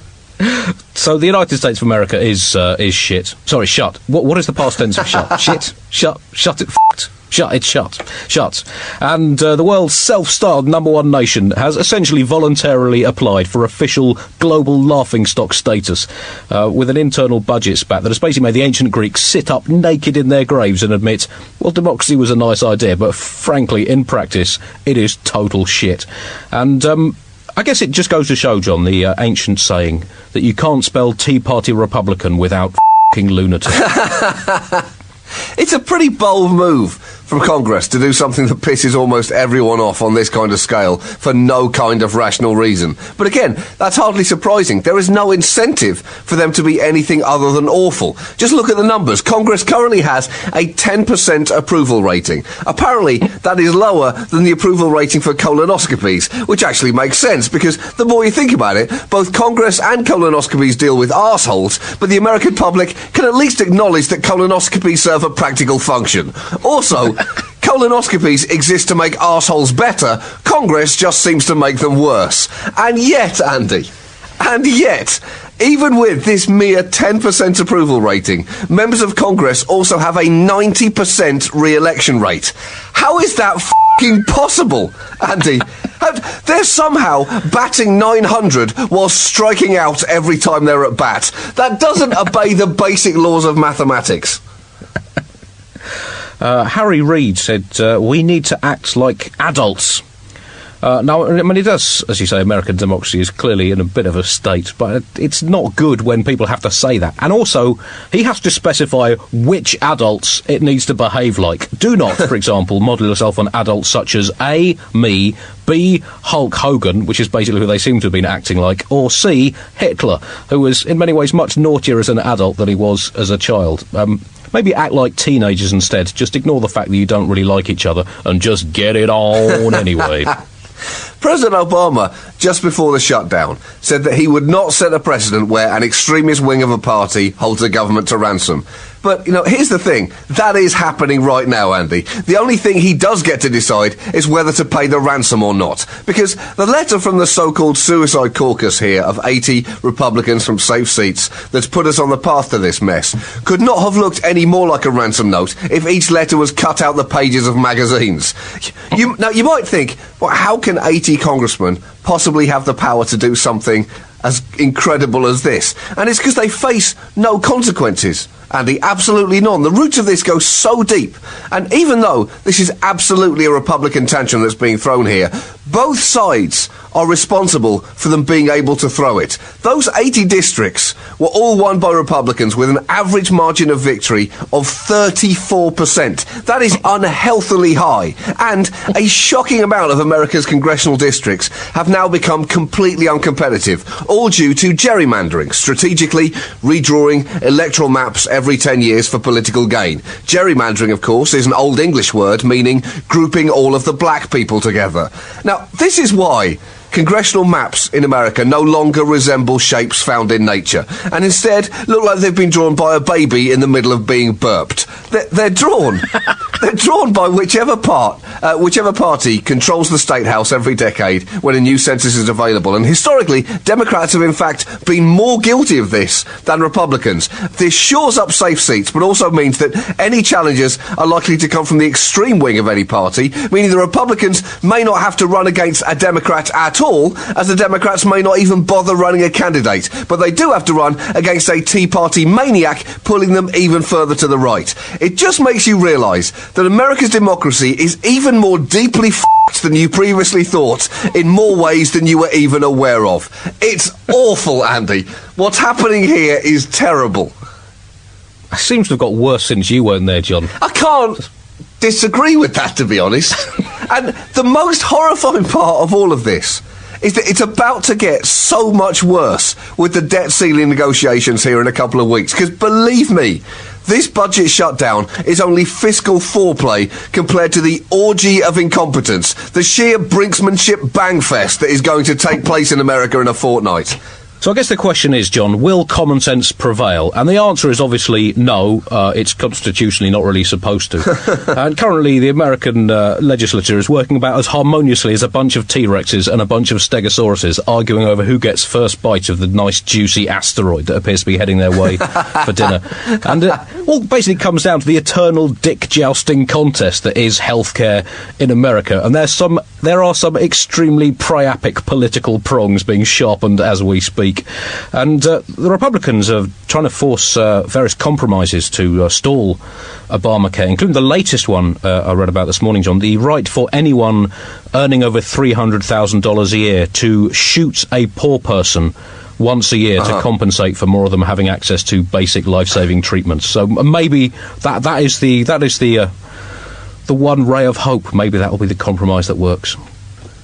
So the United States of America is uh, is shit. Sorry, shut. What what is the past tense of shut? shit. Shut. Shut it. Fucked. Shut. It's shut. Shut. And uh, the world's self-styled number one nation has essentially voluntarily applied for official global laughingstock status, uh, with an internal budget spat that has basically made the ancient Greeks sit up naked in their graves and admit, well, democracy was a nice idea, but frankly, in practice, it is total shit. And um, I guess it just goes to show, John, the uh, ancient saying that you can't spell Tea Party Republican without fing lunatic. It's a pretty bold move from Congress to do something that pisses almost everyone off on this kind of scale for no kind of rational reason. But again, that's hardly surprising. There is no incentive for them to be anything other than awful. Just look at the numbers. Congress currently has a 10% approval rating. Apparently, that is lower than the approval rating for colonoscopies, which actually makes sense because the more you think about it, both Congress and colonoscopies deal with assholes, but the American public can at least acknowledge that colonoscopies serve a practical function. Also, colonoscopies exist to make assholes better. Congress just seems to make them worse. And yet, Andy, and yet, even with this mere 10% approval rating, members of Congress also have a 90% re-election rate. How is that fucking possible, Andy? They're somehow batting 900 while striking out every time they're at bat. That doesn't obey the basic laws of mathematics. Uh, Harry Reid said, uh, We need to act like adults. Uh, now, I mean, it does, as you say, American democracy is clearly in a bit of a state, but it's not good when people have to say that. And also, he has to specify which adults it needs to behave like. Do not, for example, model yourself on adults such as A, me, B, Hulk Hogan, which is basically who they seem to have been acting like, or C, Hitler, who was in many ways much naughtier as an adult than he was as a child. Um, Maybe act like teenagers instead. Just ignore the fact that you don't really like each other and just get it on anyway. President Obama, just before the shutdown, said that he would not set a precedent where an extremist wing of a party holds a government to ransom. But, you know, here's the thing. That is happening right now, Andy. The only thing he does get to decide is whether to pay the ransom or not. Because the letter from the so-called Suicide Caucus here of 80 Republicans from safe seats that's put us on the path to this mess could not have looked any more like a ransom note if each letter was cut out the pages of magazines. You, now, you might think, well, how can 80 congressmen possibly have the power to do something as incredible as this? And it's because they face no consequences. Andy, absolutely none. The roots of this go so deep. And even though this is absolutely a Republican tantrum that's being thrown here, Both sides are responsible for them being able to throw it. Those 80 districts were all won by Republicans with an average margin of victory of 34%. That is unhealthily high. And a shocking amount of America's congressional districts have now become completely uncompetitive, all due to gerrymandering, strategically redrawing electoral maps every 10 years for political gain. Gerrymandering, of course, is an Old English word meaning grouping all of the black people together. Now, this is why congressional maps in America no longer resemble shapes found in nature, and instead look like they've been drawn by a baby in the middle of being burped. They're, they're drawn. they're drawn by whichever part, uh, whichever party controls the state house every decade when a new census is available. And historically, Democrats have in fact been more guilty of this than Republicans. This shores up safe seats, but also means that any challenges are likely to come from the extreme wing of any party, meaning the Republicans may not have to run against a Democrat at all, as the Democrats may not even bother running a candidate. But they do have to run against a Tea Party maniac, pulling them even further to the right. It just makes you realise that America's democracy is even more deeply f***ed than you previously thought, in more ways than you were even aware of. It's awful, Andy. What's happening here is terrible. It seems to have got worse since you weren't there, John. I can't disagree with that, to be honest. and the most horrifying part of all of this is that it's about to get so much worse with the debt ceiling negotiations here in a couple of weeks. Because believe me, this budget shutdown is only fiscal foreplay compared to the orgy of incompetence, the sheer brinksmanship bangfest that is going to take place in America in a fortnight. So I guess the question is, John, will common sense prevail? And the answer is obviously no. Uh, it's constitutionally not really supposed to. and currently, the American uh, legislature is working about as harmoniously as a bunch of T Rexes and a bunch of Stegosauruses arguing over who gets first bite of the nice, juicy asteroid that appears to be heading their way for dinner. And it all basically comes down to the eternal dick jousting contest that is healthcare in America. And there's some, there are some extremely priapic political prongs being sharpened as we speak. And uh, the Republicans are trying to force uh, various compromises to uh, stall Obamacare, including the latest one uh, I read about this morning, John the right for anyone earning over $300,000 a year to shoot a poor person once a year Uh-huh. to compensate for more of them having access to basic life-saving treatments. So maybe that that is the that is the uh, the one ray of hope. Maybe that will be the compromise that works.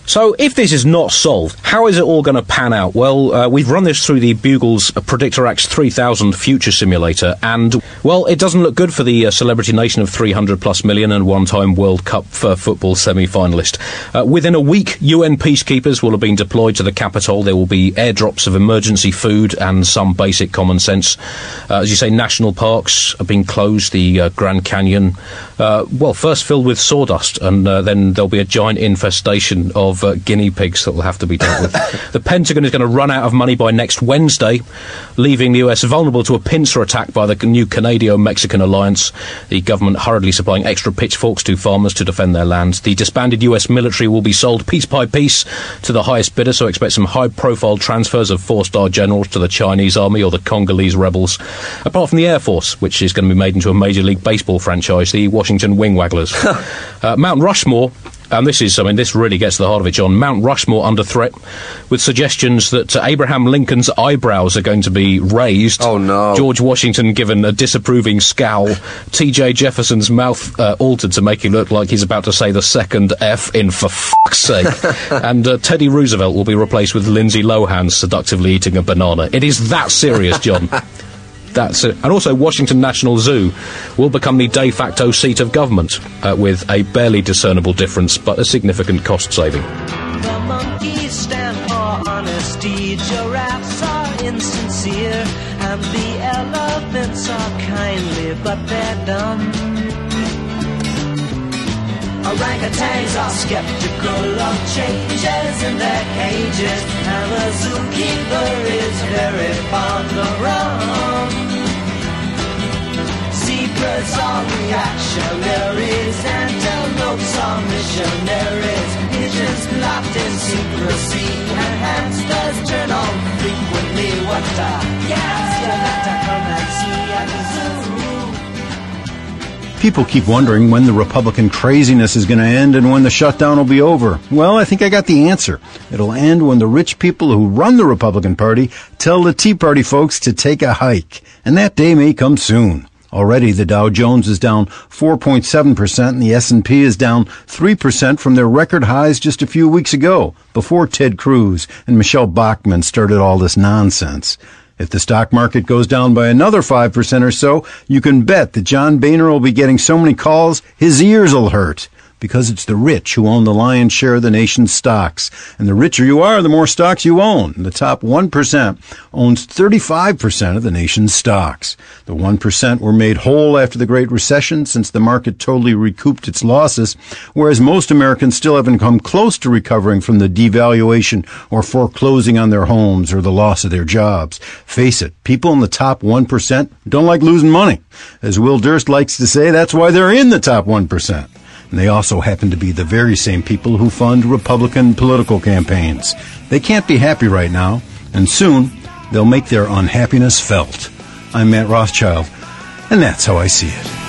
So, if this is not solved, how is it all going to pan out? Well, uh, we've run this through the Bugle's Predictor X 3000 future simulator, and, well, it doesn't look good for the uh, celebrity nation of 300 plus million and one time World Cup uh, football semi finalist. Uh, within a week, UN peacekeepers will have been deployed to the capital. There will be airdrops of emergency food and some basic common sense. Uh, as you say, national parks have been closed, the uh, Grand Canyon, well, first filled with sawdust, and then there'll be a giant infestation of uh, guinea pigs that will have to be dealt with. the Pentagon is going to run out of money by next Wednesday, leaving the US vulnerable to a pincer attack by the new Canadian Mexican alliance. The government hurriedly supplying extra pitchforks to farmers to defend their lands. The disbanded US military will be sold piece by piece to the highest bidder, so expect some high profile transfers of four star generals to the Chinese army or the Congolese rebels. Apart from the Air Force, which is going to be made into a Major League Baseball franchise, the Washington Wing Wagglers. uh, Mount Rushmore and this is, I mean, this really gets to the heart of it, John. Mount Rushmore under threat, with suggestions that uh, Abraham Lincoln's eyebrows are going to be raised. Oh no! George Washington given a disapproving scowl. T.J. Jefferson's mouth uh, altered to make him look like he's about to say the second F in for fuck's sake. and uh, Teddy Roosevelt will be replaced with Lindsay Lohan seductively eating a banana. It is that serious, John. That's it. And also, Washington National Zoo will become the de facto seat of government, uh, with a barely discernible difference, but a significant cost saving. The monkeys stand for honesty, giraffes are insincere, and the elephants are kindly, but they're dumb. Orangutans are skeptical of changes in their cages, and the zookeeper is very fond of rum. Zebras are reactionaries, antelopes are missionaries, pigeons locked in secrecy, and hamsters turn on frequently. What a gas you like to come and see at the zoo. People keep wondering when the Republican craziness is going to end and when the shutdown will be over. Well, I think I got the answer. It'll end when the rich people who run the Republican Party tell the Tea Party folks to take a hike. And that day may come soon. Already the Dow Jones is down 4.7% and the S&P is down 3% from their record highs just a few weeks ago, before Ted Cruz and Michele Bachmann started all this nonsense. If the stock market goes down by another 5% or so, you can bet that John Boehner will be getting so many calls, his ears will hurt. Because it's the rich who own the lion's share of the nation's stocks. And the richer you are, the more stocks you own. The top 1% owns 35% of the nation's stocks. The 1% were made whole after the Great Recession since the market totally recouped its losses, whereas most Americans still haven't come close to recovering from the devaluation or foreclosing on their homes or the loss of their jobs. Face it, people in the top 1% don't like losing money. As Will Durst likes to say, that's why they're in the top 1%. And they also happen to be the very same people who fund Republican political campaigns. They can't be happy right now, and soon they'll make their unhappiness felt. I'm Matt Rothschild, and that's how I see it.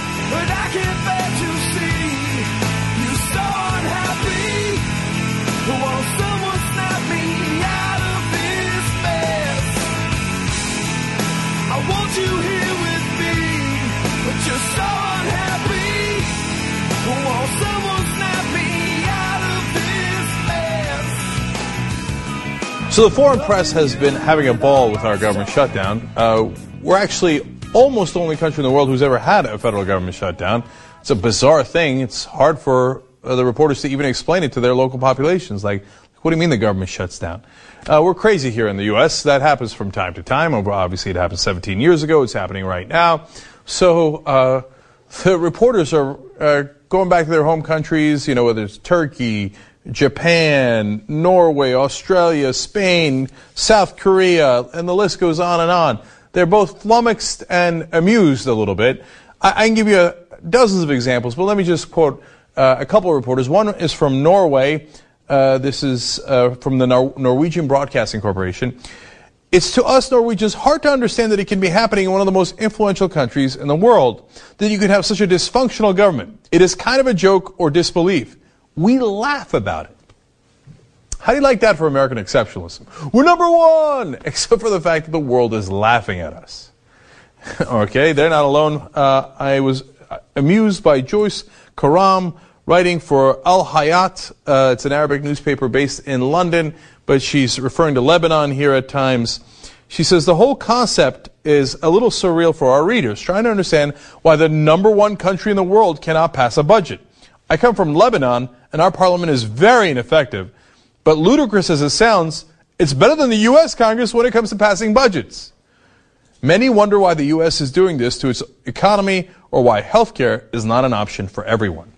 So the foreign press has been having a ball with our government shutdown. Uh, we're actually almost the only country in the world who's ever had a federal government shutdown. It's a bizarre thing. It's hard for uh, the reporters to even explain it to their local populations. Like, what do you mean the government shuts down? Uh, we're crazy here in the U.S. That happens from time to time. Obviously, it happened 17 years ago. It's happening right now. So uh, the reporters are uh, going back to their home countries. You know, whether it's Turkey, Japan, Norway, Australia, Spain, South Korea, and the list goes on and on. They're both flummoxed and amused a little bit. I, I can give you a, dozens of examples, but let me just quote uh, a couple of reporters. One is from Norway. Uh, this is uh, from the Nor- Norwegian Broadcasting Corporation. It's to us Norwegians hard to understand that it can be happening in one of the most influential countries in the world, that you could have such a dysfunctional government. It is kind of a joke or disbelief. We laugh about it. How do you like that for American exceptionalism? We're number one, except for the fact that the world is laughing at us. okay, they're not alone. Uh, I was amused by Joyce Karam writing for Al Hayat. Uh, it's an Arabic newspaper based in London, but she's referring to Lebanon here at times. She says the whole concept is a little surreal for our readers, trying to understand why the number one country in the world cannot pass a budget. I come from Lebanon, and our parliament is very ineffective. But ludicrous as it sounds, it's better than the U.S. Congress when it comes to passing budgets. Many wonder why the U.S. is doing this to its economy or why healthcare is not an option for everyone.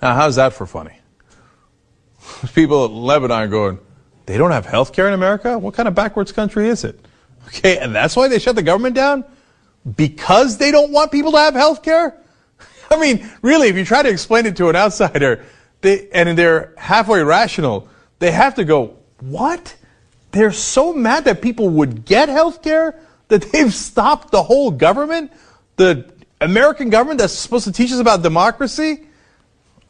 Now, how's that for funny? People in Lebanon are going, they don't have healthcare in America? What kind of backwards country is it? Okay, and that's why they shut the government down? Because they don't want people to have healthcare? I mean, really, if you try to explain it to an outsider, they, and they're halfway rational, they have to go, what? They're so mad that people would get health care that they've stopped the whole government? The American government that's supposed to teach us about democracy?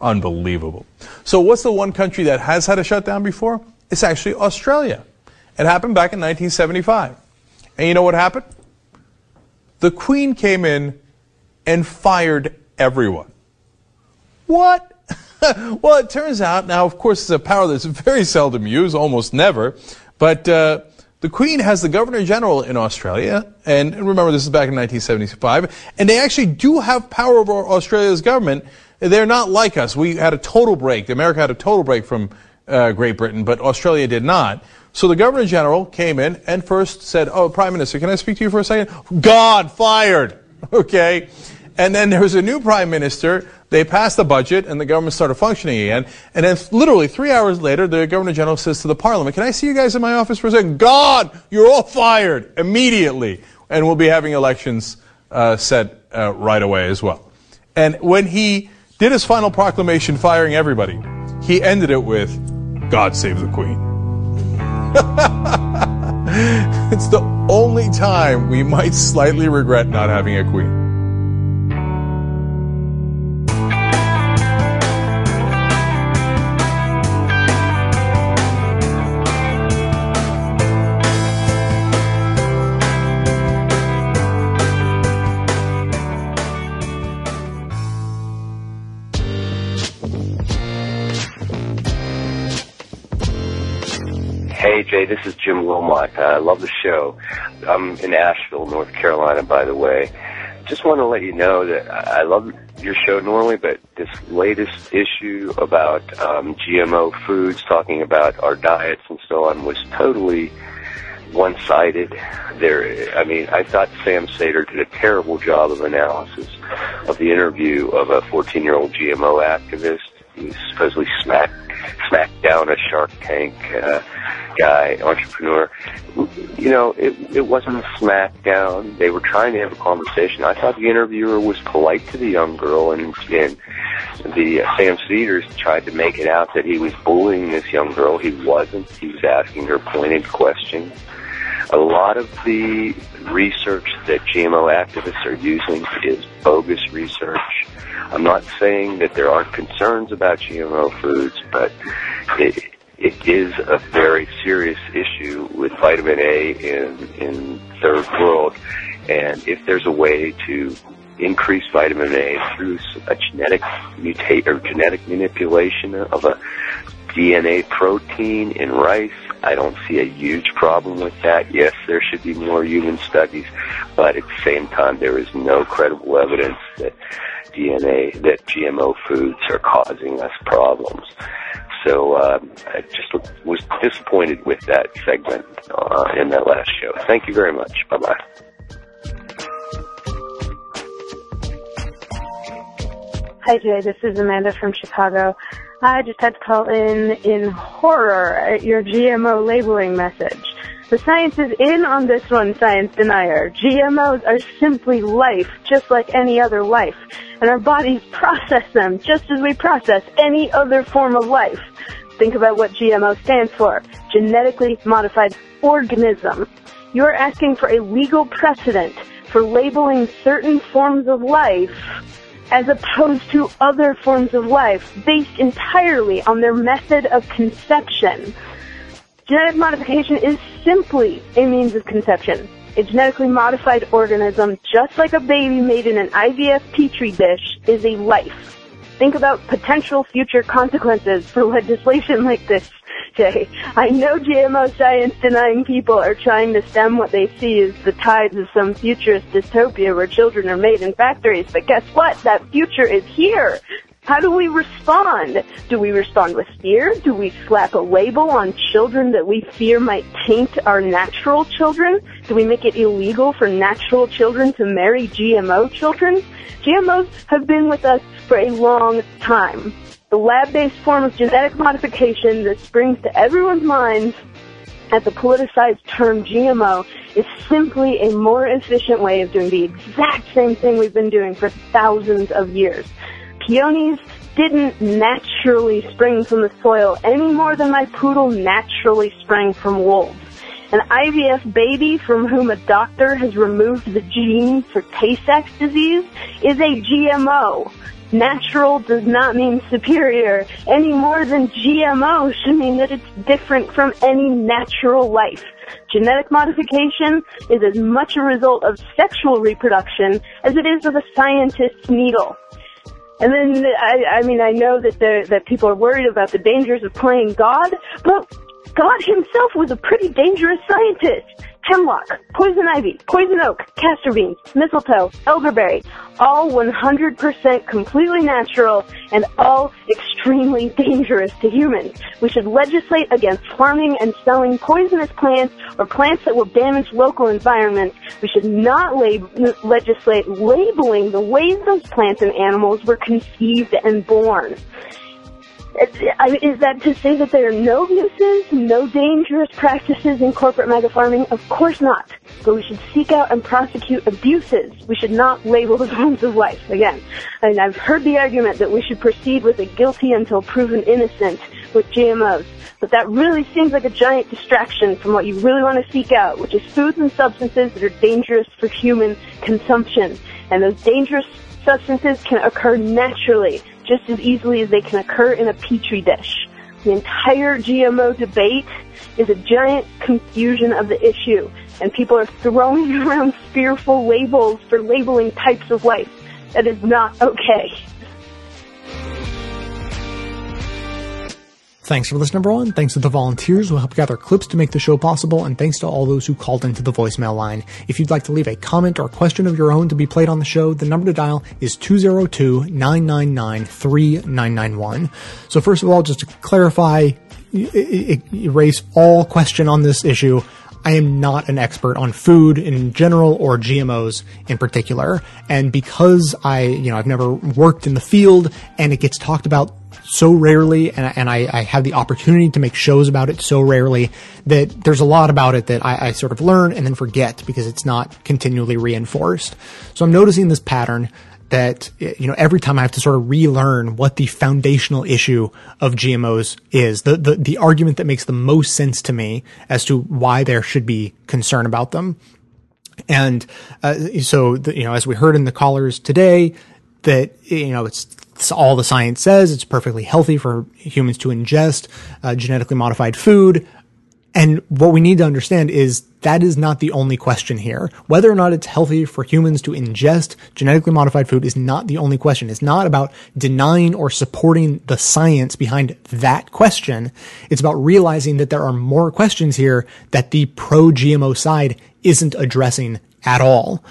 Unbelievable. So, what's the one country that has had a shutdown before? It's actually Australia. It happened back in 1975. And you know what happened? The Queen came in and fired everyone. What? well, it turns out, now, of course, it's a power that's very seldom used, almost never, but uh, the Queen has the Governor General in Australia, and remember, this is back in 1975, and they actually do have power over Australia's government. They're not like us. We had a total break. America had a total break from uh, Great Britain, but Australia did not. So the Governor General came in and first said, Oh, Prime Minister, can I speak to you for a second? God, fired! Okay? And then there was a new prime minister. They passed the budget, and the government started functioning again. And then, literally three hours later, the governor general says to the parliament, "Can I see you guys in my office for a second? God, you're all fired immediately, and we'll be having elections uh, set uh, right away as well." And when he did his final proclamation, firing everybody, he ended it with, "God save the Queen." it's the only time we might slightly regret not having a queen. Jay, this is Jim Wilmot. Uh, I love the show. I'm in Asheville, North Carolina, by the way. Just want to let you know that I I love your show normally, but this latest issue about um, GMO foods, talking about our diets and so on, was totally one-sided. There, I mean, I thought Sam Seder did a terrible job of analysis of the interview of a 14-year-old GMO activist. He supposedly smacked smacked down a Shark Tank uh, guy, entrepreneur. You know, it it wasn't a smackdown. They were trying to have a conversation. I thought the interviewer was polite to the young girl, and and the uh, Sam Seder's tried to make it out that he was bullying this young girl. He wasn't. He was asking her pointed questions. A lot of the research that GMO activists are using is bogus research. I'm not saying that there aren't concerns about GMO foods, but it, it is a very serious issue with vitamin A in, in third world. And if there's a way to increase vitamin A through a genetic mutate or genetic manipulation of a DNA protein in rice. I don't see a huge problem with that. Yes, there should be more human studies, but at the same time, there is no credible evidence that DNA, that GMO foods are causing us problems. So um, I just was disappointed with that segment uh, in that last show. Thank you very much. Bye bye. Hi, Jay. This is Amanda from Chicago. I just had to call in in horror at your GMO labeling message. The science is in on this one, science denier. GMOs are simply life, just like any other life. And our bodies process them just as we process any other form of life. Think about what GMO stands for. Genetically modified organism. You're asking for a legal precedent for labeling certain forms of life as opposed to other forms of life based entirely on their method of conception. Genetic modification is simply a means of conception. A genetically modified organism, just like a baby made in an IVF petri dish, is a life. Think about potential future consequences for legislation like this, Jay. I know GMO science denying people are trying to stem what they see as the tides of some futurist dystopia where children are made in factories, but guess what? That future is here. How do we respond? Do we respond with fear? Do we slap a label on children that we fear might taint our natural children? Do we make it illegal for natural children to marry GMO children? GMOs have been with us for a long time. The lab-based form of genetic modification that springs to everyone's minds at the politicized term GMO is simply a more efficient way of doing the exact same thing we've been doing for thousands of years. Peonies didn't naturally spring from the soil any more than my poodle naturally sprang from wolves. An IVF baby from whom a doctor has removed the gene for Tay-Sachs disease is a GMO. Natural does not mean superior any more than GMO should mean that it's different from any natural life. Genetic modification is as much a result of sexual reproduction as it is of a scientist's needle. And then, I, I mean, I know that there, that people are worried about the dangers of playing God, but God himself was a pretty dangerous scientist. Hemlock, poison ivy, poison oak, castor beans, mistletoe, elderberry, all 100% completely natural and all extremely dangerous to humans. We should legislate against farming and selling poisonous plants or plants that will damage local environments. We should not lab- legislate labeling the ways those plants and animals were conceived and born. Is that to say that there are no abuses, no dangerous practices in corporate mega farming? Of course not. But we should seek out and prosecute abuses. We should not label the forms of life. Again, and I've heard the argument that we should proceed with a guilty until proven innocent with GMOs. But that really seems like a giant distraction from what you really want to seek out, which is foods and substances that are dangerous for human consumption. And those dangerous substances can occur naturally just as easily as they can occur in a petri dish. The entire GMO debate is a giant confusion of the issue, and people are throwing around fearful labels for labeling types of life. That is not okay. Thanks for listening, everyone. Thanks to the volunteers who helped gather clips to make the show possible, and thanks to all those who called into the voicemail line. If you'd like to leave a comment or question of your own to be played on the show, the number to dial is 202-999-3991. So first of all, just to clarify, erase all question on this issue. I am not an expert on food in general or GMOs in particular. And because I, you know, I've never worked in the field and it gets talked about so rarely and, and I, I have the opportunity to make shows about it so rarely that there's a lot about it that I, I sort of learn and then forget because it's not continually reinforced. So I'm noticing this pattern that you know every time I have to sort of relearn what the foundational issue of GMOs is, the the, the argument that makes the most sense to me as to why there should be concern about them. And uh, so, the, you know, as we heard in the callers today, that you know it's, it's all the science says it's perfectly healthy for humans to ingest uh, genetically modified food. And what we need to understand is that is not the only question here. Whether or not it's healthy for humans to ingest genetically modified food is not the only question. It's not about denying or supporting the science behind that question. It's about realizing that there are more questions here that the pro GMO side isn't addressing at all.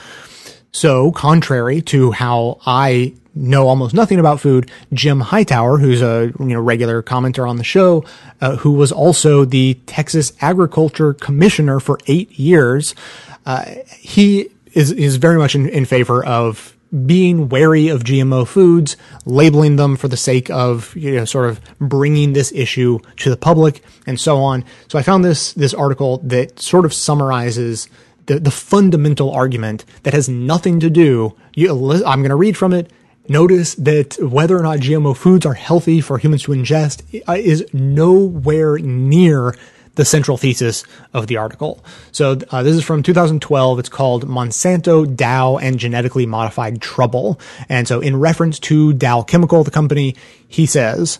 So, contrary to how I know almost nothing about food, Jim Hightower, who's a you know regular commenter on the show, uh, who was also the Texas Agriculture Commissioner for eight years, uh, he is is very much in, in favor of being wary of GMO foods, labeling them for the sake of you know sort of bringing this issue to the public and so on. So I found this this article that sort of summarizes the, the fundamental argument that has nothing to do. You, I'm going to read from it. Notice that whether or not GMO foods are healthy for humans to ingest is nowhere near the central thesis of the article. So uh, this is from 2012. It's called Monsanto, Dow, and Genetically Modified Trouble. And so in reference to Dow Chemical, the company, he says,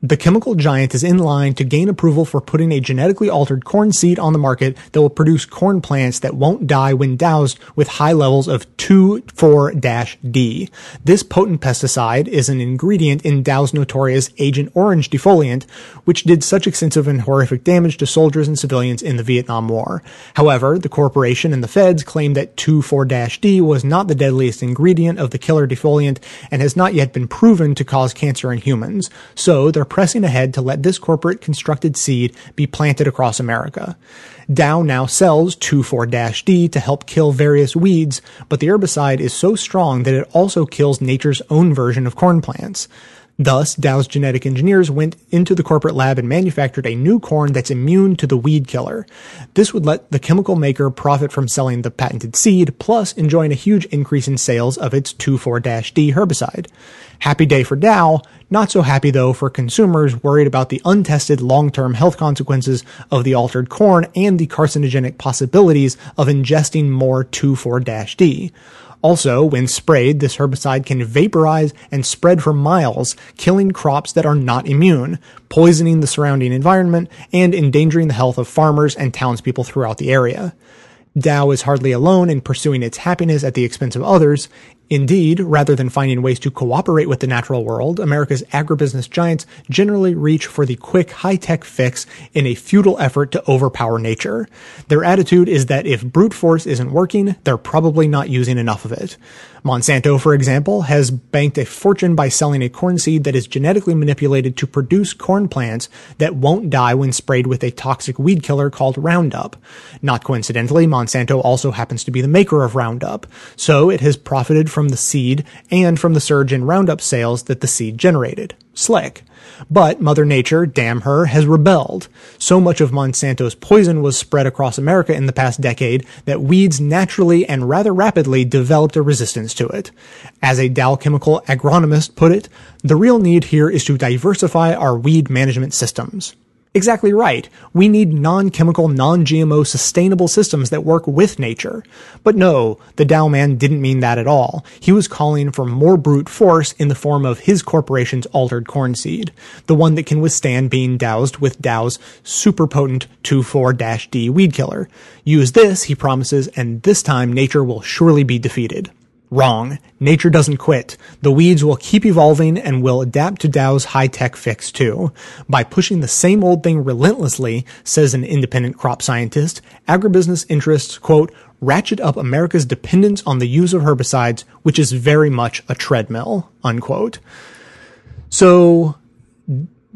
the chemical giant is in line to gain approval for putting a genetically altered corn seed on the market that will produce corn plants that won't die when doused with high levels of 2,4-D. This potent pesticide is an ingredient in Dow's notorious Agent Orange defoliant, which did such extensive and horrific damage to soldiers and civilians in the Vietnam War. However, the corporation and the feds claim that 2,4-D was not the deadliest ingredient of the killer defoliant and has not yet been proven to cause cancer in humans. So, they're pressing ahead to let this corporate constructed seed be planted across America. Dow now sells 2,4-D to help kill various weeds, but the herbicide is so strong that it also kills nature's own version of corn plants. Thus, Dow's genetic engineers went into the corporate lab and manufactured a new corn that's immune to the weed killer. This would let the chemical maker profit from selling the patented seed, plus enjoying a huge increase in sales of its 2,4-D herbicide. Happy day for Dow, not so happy though for consumers worried about the untested long-term health consequences of the altered corn and the carcinogenic possibilities of ingesting more 2,4-D. Also, when sprayed, this herbicide can vaporize and spread for miles, killing crops that are not immune, poisoning the surrounding environment, and endangering the health of farmers and townspeople throughout the area. Dow is hardly alone in pursuing its happiness at the expense of others. Indeed, rather than finding ways to cooperate with the natural world, America's agribusiness giants generally reach for the quick high-tech fix in a futile effort to overpower nature. Their attitude is that if brute force isn't working, they're probably not using enough of it. Monsanto, for example, has banked a fortune by selling a corn seed that is genetically manipulated to produce corn plants that won't die when sprayed with a toxic weed killer called Roundup. Not coincidentally, Monsanto also happens to be the maker of Roundup, so it has profited from the seed and from the surge in Roundup sales that the seed generated. Slick. But Mother Nature, damn her, has rebelled. So much of Monsanto's poison was spread across America in the past decade that weeds naturally and rather rapidly developed a resistance to it. As a Dow chemical agronomist put it, the real need here is to diversify our weed management systems. Exactly right. We need non-chemical, non-GMO sustainable systems that work with nature. But no, the Dow man didn't mean that at all. He was calling for more brute force in the form of his corporation's altered corn seed, the one that can withstand being doused with Dow's super potent 2,4-D weed killer. Use this, he promises, and this time nature will surely be defeated. Wrong. Nature doesn't quit. The weeds will keep evolving and will adapt to Dow's high-tech fix too. By pushing the same old thing relentlessly, says an independent crop scientist, agribusiness interests, quote, ratchet up America's dependence on the use of herbicides, which is very much a treadmill, unquote. So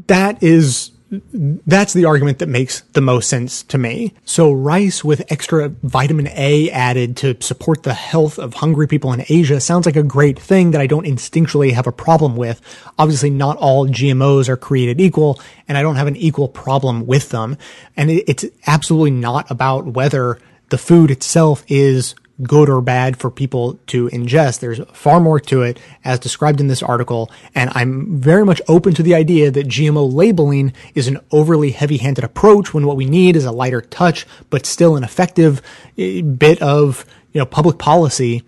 that is that's the argument that makes the most sense to me. So rice with extra vitamin A added to support the health of hungry people in Asia sounds like a great thing that I don't instinctually have a problem with. Obviously not all GMOs are created equal and I don't have an equal problem with them. And it's absolutely not about whether the food itself is good or bad for people to ingest. There's far more to it as described in this article. And I'm very much open to the idea that GMO labeling is an overly heavy handed approach when what we need is a lighter touch, but still an effective eh, bit of, you know, public policy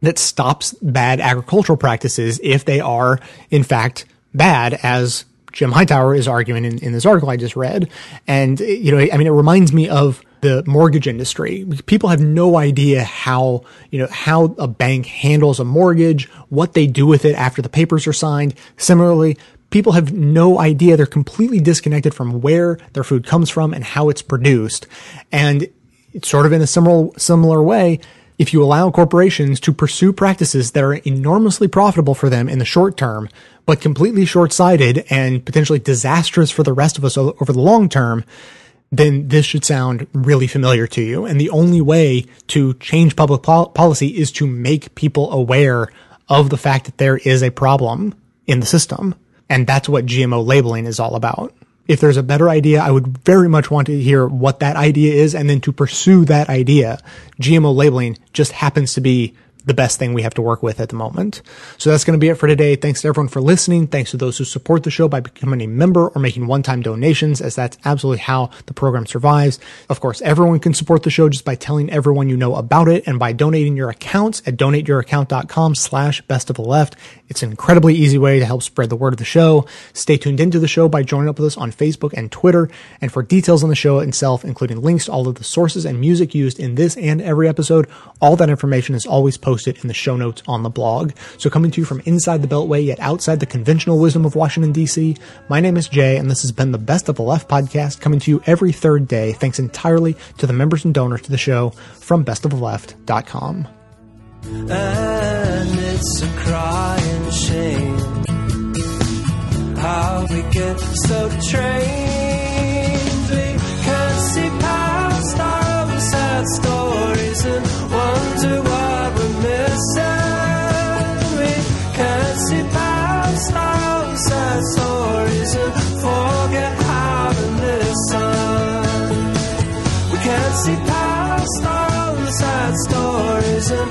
that stops bad agricultural practices if they are in fact bad as Jim Hightower is arguing in, in this article I just read. And, you know, I mean, it reminds me of the mortgage industry. People have no idea how, you know, how a bank handles a mortgage, what they do with it after the papers are signed. Similarly, people have no idea. They're completely disconnected from where their food comes from and how it's produced. And it's sort of in a similar, similar way. If you allow corporations to pursue practices that are enormously profitable for them in the short term, but completely short-sighted and potentially disastrous for the rest of us over the long term, then this should sound really familiar to you. And the only way to change public pol- policy is to make people aware of the fact that there is a problem in the system. And that's what GMO labeling is all about. If there's a better idea, I would very much want to hear what that idea is and then to pursue that idea. GMO labeling just happens to be the best thing we have to work with at the moment. So that's going to be it for today. Thanks to everyone for listening. Thanks to those who support the show by becoming a member or making one-time donations, as that's absolutely how the program survives. Of course, everyone can support the show just by telling everyone you know about it and by donating your accounts at donateyouraccount.com slash best of the left. It's an incredibly easy way to help spread the word of the show. Stay tuned into the show by joining up with us on Facebook and Twitter. And for details on the show itself, including links to all of the sources and music used in this and every episode, all that information is always posted post it in the show notes on the blog. So coming to you from inside the Beltway, yet outside the conventional wisdom of Washington, D.C., my name is Jay, and this has been the Best of the Left podcast coming to you every third day, thanks entirely to the members and donors to the show from bestoftheleft.com. And it's a crying shame how we get so trained. We can't see past our sad stories and wonder what Sad stories and forget how to listen. We can see past sad stories and